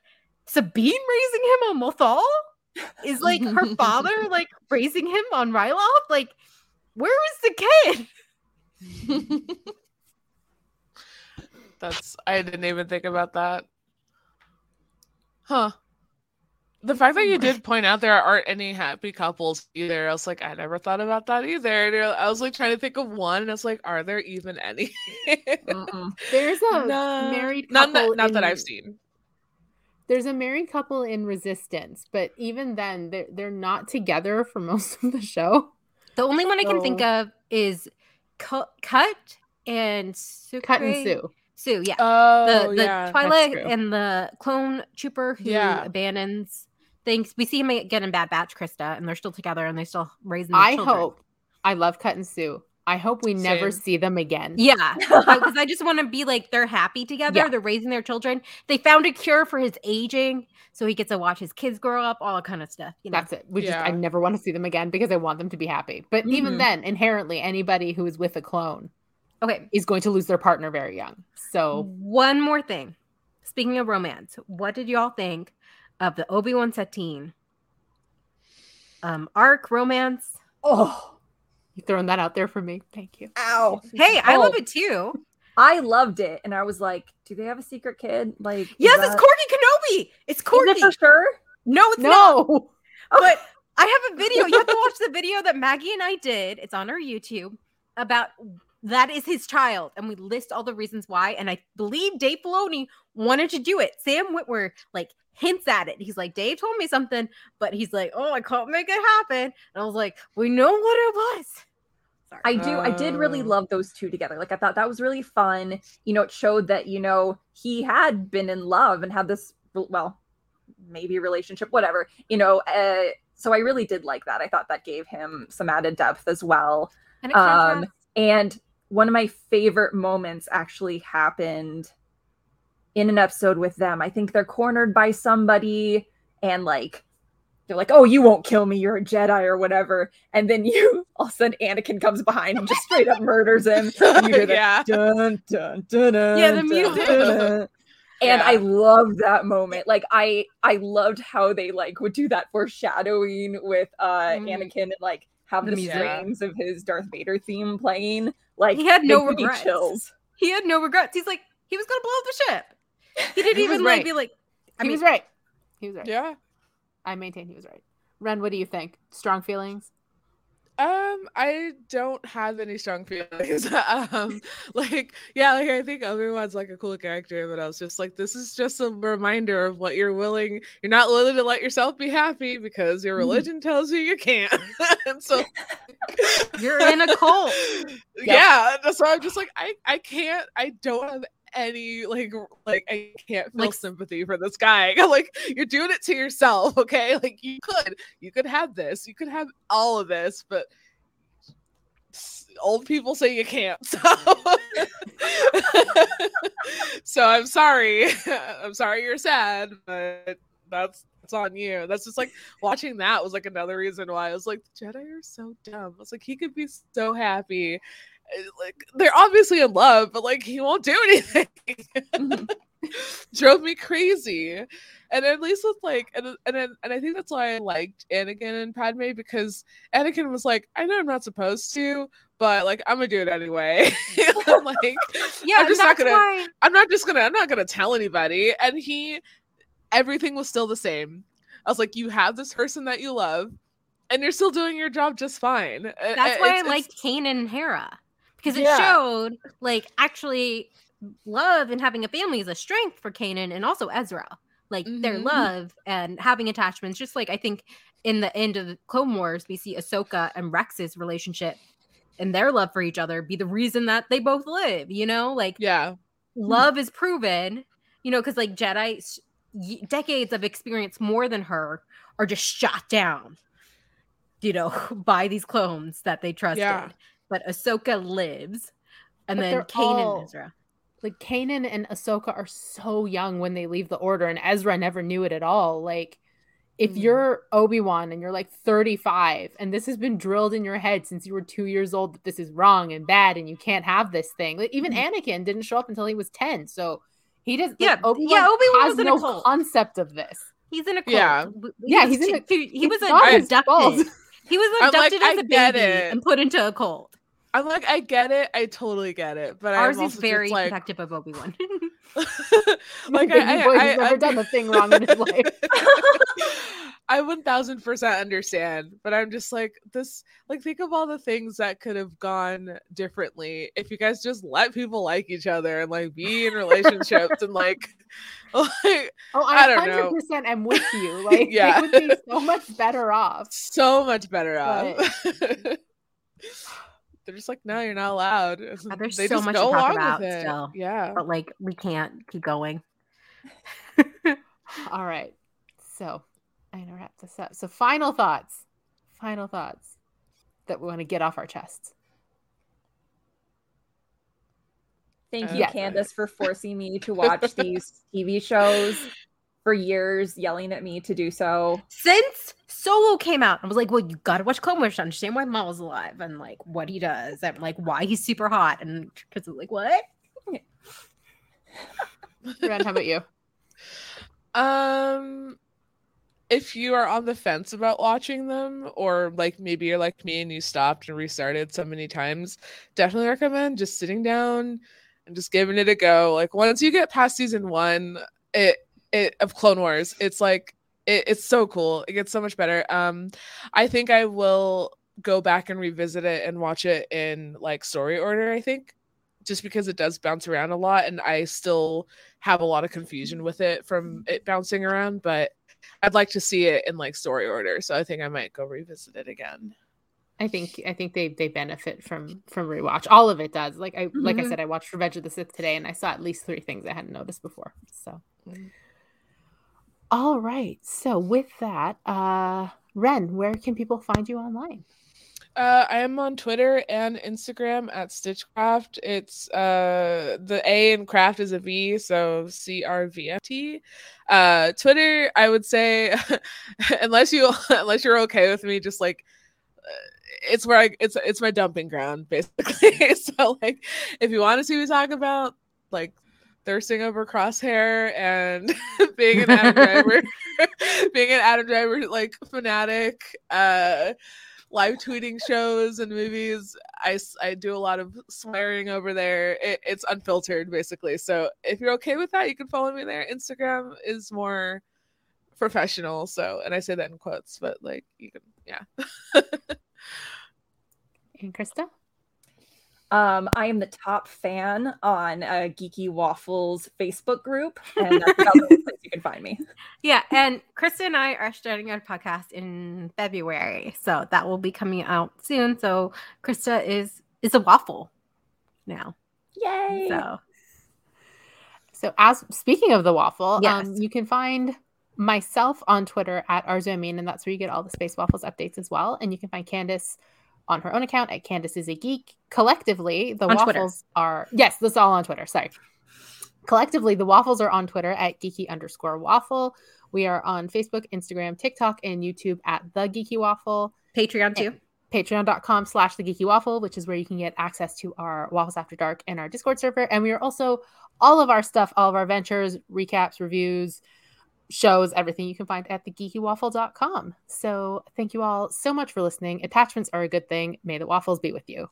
Sabine raising him on Lothal? Is like her father like raising him on Ryloth? Like, where is the kid? That's I didn't even think about that. Huh. The fact that you did point out there aren't any happy couples either, I was like, I never thought about that either. And I was like trying to think of one, and I was like, are there even any? There's a no, married couple. Not, that, not in, that I've seen. There's a married couple in Resistance, but even then, they're they're not together for most of the show. The only one. I can think of is Cut, Cut and Sucre. Cut and Suu. Suu, yeah. Oh, the, the yeah, Twi'lek and the clone trooper who yeah. abandons things. We see him get in Bad Batch, Krista, and they're still together and they still raising. I children. hope. I love Cut and Suu. I hope we Same. never see them again. Yeah, because I just want to be like they're happy together. Yeah. They're raising their children. They found a cure for his aging, so he gets to watch his kids grow up. All that kind of stuff. You know? That's it. We yeah. just I never want to see them again because I want them to be happy. But mm-hmm. even then, inherently, anybody who is with a clone, okay, is going to lose their partner very young. So one more thing. Speaking of romance, what did y'all think of the Obi Wan Satine um, arc romance. Oh, you throwing that out there for me? Thank you. Ow. Hey, I love it too. I loved it, and I was like, "Do they have a secret kid?" Like, yes, that... it's Korkie Kenobi. It's Korkie it for sure. No, it's no. not. But I have a video. You have to watch the video that Maggie and I did. It's on our YouTube about that is his child, and we list all the reasons why. And I believe Dave Filoni wanted to do it. Sam Witwer like hints at it. He's like, Dave told me something, but he's like, oh, I can't make it happen. And I was like, we know what it was. Sorry. I do. I did really oh. love those two together. Like I thought that was really fun. You know, it showed that you know he had been in love and had this well, maybe relationship, whatever. You know, uh, so I really did like that. I thought that gave him some added depth as well. And, um, and one of my favorite moments actually happened in an episode with them. I think they're cornered by somebody and like they're like, "Oh, you won't kill me. You're a Jedi or whatever." And then you all of a sudden Anakin comes behind and just straight up murders him. yeah. Dun, dun, dun, yeah, the music. and yeah. I love that moment. Like I I loved how they like would do that foreshadowing with uh mm. Anakin and like have the, the strains of his Darth Vader theme playing. Like he had no regrets. Chills. He had no regrets. He's like he was gonna blow up the ship. He didn't he even right. like be like. I he mean, was right. He was right. Yeah. I maintain he was right. Ren, what do you think? Strong feelings? Um, I don't have any strong feelings. um, like, yeah, like I think Obi Wan's like a cool character, but I was just like, this is just a reminder of what you're willing. You're not willing to let yourself be happy because your mm-hmm. religion tells you you can't. and so you're in a cult. Yeah, so I'm just like, I, I can't. I don't have any like like I can't feel like, sympathy for this guy. like you're doing it to yourself, okay? Like you could you could have this, you could have all of this, but old people say you can't. So So I'm sorry. I'm sorry you're sad, but that's it's on you. That's just like watching that was like another reason why I was like, the Jedi are so dumb. I was like, he could be so happy like they're obviously in love, but like he won't do anything. mm-hmm. Drove me crazy. And at least with like and and and I think that's why I liked Anakin and Padme because Anakin was like, I know I'm not supposed to, but like I'm gonna do it anyway. I'm like, yeah, I'm just not gonna why... I'm not just gonna I'm not gonna tell anybody. And he everything was still the same. I was like, you have this person that you love, and you're still doing your job just fine. That's why I liked Kanan and Hera because it yeah. showed like actually love and having a family is a strength for Kanan and also Ezra. Like mm-hmm. their love and having attachments, just like I think in the end of the Clone Wars, we see Ahsoka and Rex's relationship and their love for each other be the reason that they both live. You know, like yeah, love is proven. You know, because like Jedi, decades of experience more than her are just shot down. You know, by these clones that they trusted. Yeah but Ahsoka lives, and but then Kanan all, and Ezra. Like Kanan and Ahsoka are so young when they leave the Order, and Ezra never knew it at all. Like, if mm. you're Obi Wan and you're like 35, and this has been drilled in your head since you were two years old that this is wrong and bad, and you can't have this thing. Like, even mm. Anakin didn't show up until he was 10, so he does. Yeah, like, Obi-Wan yeah. Obi Wan has no concept of this. He's in a cult. Yeah, he yeah, he's in a. He was abducted. He was abducted like, as a baby and put into a cult. I'm like, I get it. I totally get it. But ours is very like... protective of Obi Wan. like, I, I, boy, I, never done a thing wrong in his life. I 1000% understand, but I'm just like, this, like, think of all the things that could have gone differently if you guys just let people like each other and like be in relationships and like, like oh, I, I don't 100% know. am with you. Like, yeah, would be so much better off. So much better off they're just like, no, you're not allowed. Yeah, there's they so much to talk about still. Yeah. But like we can't keep going. All right. So I'm gonna wrap this up. So final thoughts. Final thoughts that we want to get off our chests. Thank you, Candace, for forcing me to watch these TV shows for years, yelling at me to do so. Since Solo came out. I was like, well, you gotta watch Clone Wars to understand why Maul's alive and like what he does and like why he's super hot. And because it's like, what? Ren, how about you? Um, if you are on the fence about watching them, or like maybe you're like me and you stopped and restarted so many times, definitely recommend just sitting down and just giving it a go. Like once you get past season one, it it of Clone Wars, it's like it, it's so cool. It gets so much better. Um, I think I will go back and revisit it and watch it in like story order. I think just because it does bounce around a lot, and I still have a lot of confusion with it from it bouncing around. But I'd like to see it in like story order, so I think I might go revisit it again. I think I think they they benefit from from rewatch. All of it does. Like I mm-hmm. like I mm-hmm. said, I watched Revenge of the Sith today, and I saw at least three things I hadn't noticed before. So, mm. All right. So with that, uh, Ren, where can people find you online? Uh, I am on Twitter and Instagram at Stitchcraft. It's uh, the A in craft is a V, so C R V F T. Uh, Twitter, I would say, unless you unless you're okay with me, just like it's where I it's it's my dumping ground basically. so like if you want to see me talk about like thirsting over crosshair and being an Adam Driver being an Adam Driver like fanatic, uh live tweeting shows and movies. I, I do a lot of swearing over there. It, it's unfiltered basically. So if you're okay with that, you can follow me there. Instagram is more professional. So, and I say that in quotes, but like you can, yeah. And Krista? Um, I am the top fan on uh, Geeky Waffles Facebook group, and that's about the place you can find me. Yeah, and Krista and I are starting our podcast in February, so that will be coming out soon. So Krista is is a waffle now. Yay! So, so as speaking of the waffle, um, yes. um, you can find myself on Twitter at Arzuamin, and that's where you get all the Space Waffles updates as well. And you can find Candace on her own account at Candace is a Geek. Collectively, the on waffles Twitter. are yes, this is all on Twitter. Sorry. Collectively, the waffles are on Twitter at geeky underscore waffle. We are on Facebook, Instagram, TikTok, and YouTube at the Geeky Waffle. Patreon too. Patreon.com slash the geeky waffle, which is where you can get access to our Waffles After Dark and our Discord server. And we are also all of our stuff, all of our ventures, recaps, reviews, shows, everything you can find at thegeekywaffle.com. So thank you all so much for listening. Attachments are a good thing. May the waffles be with you.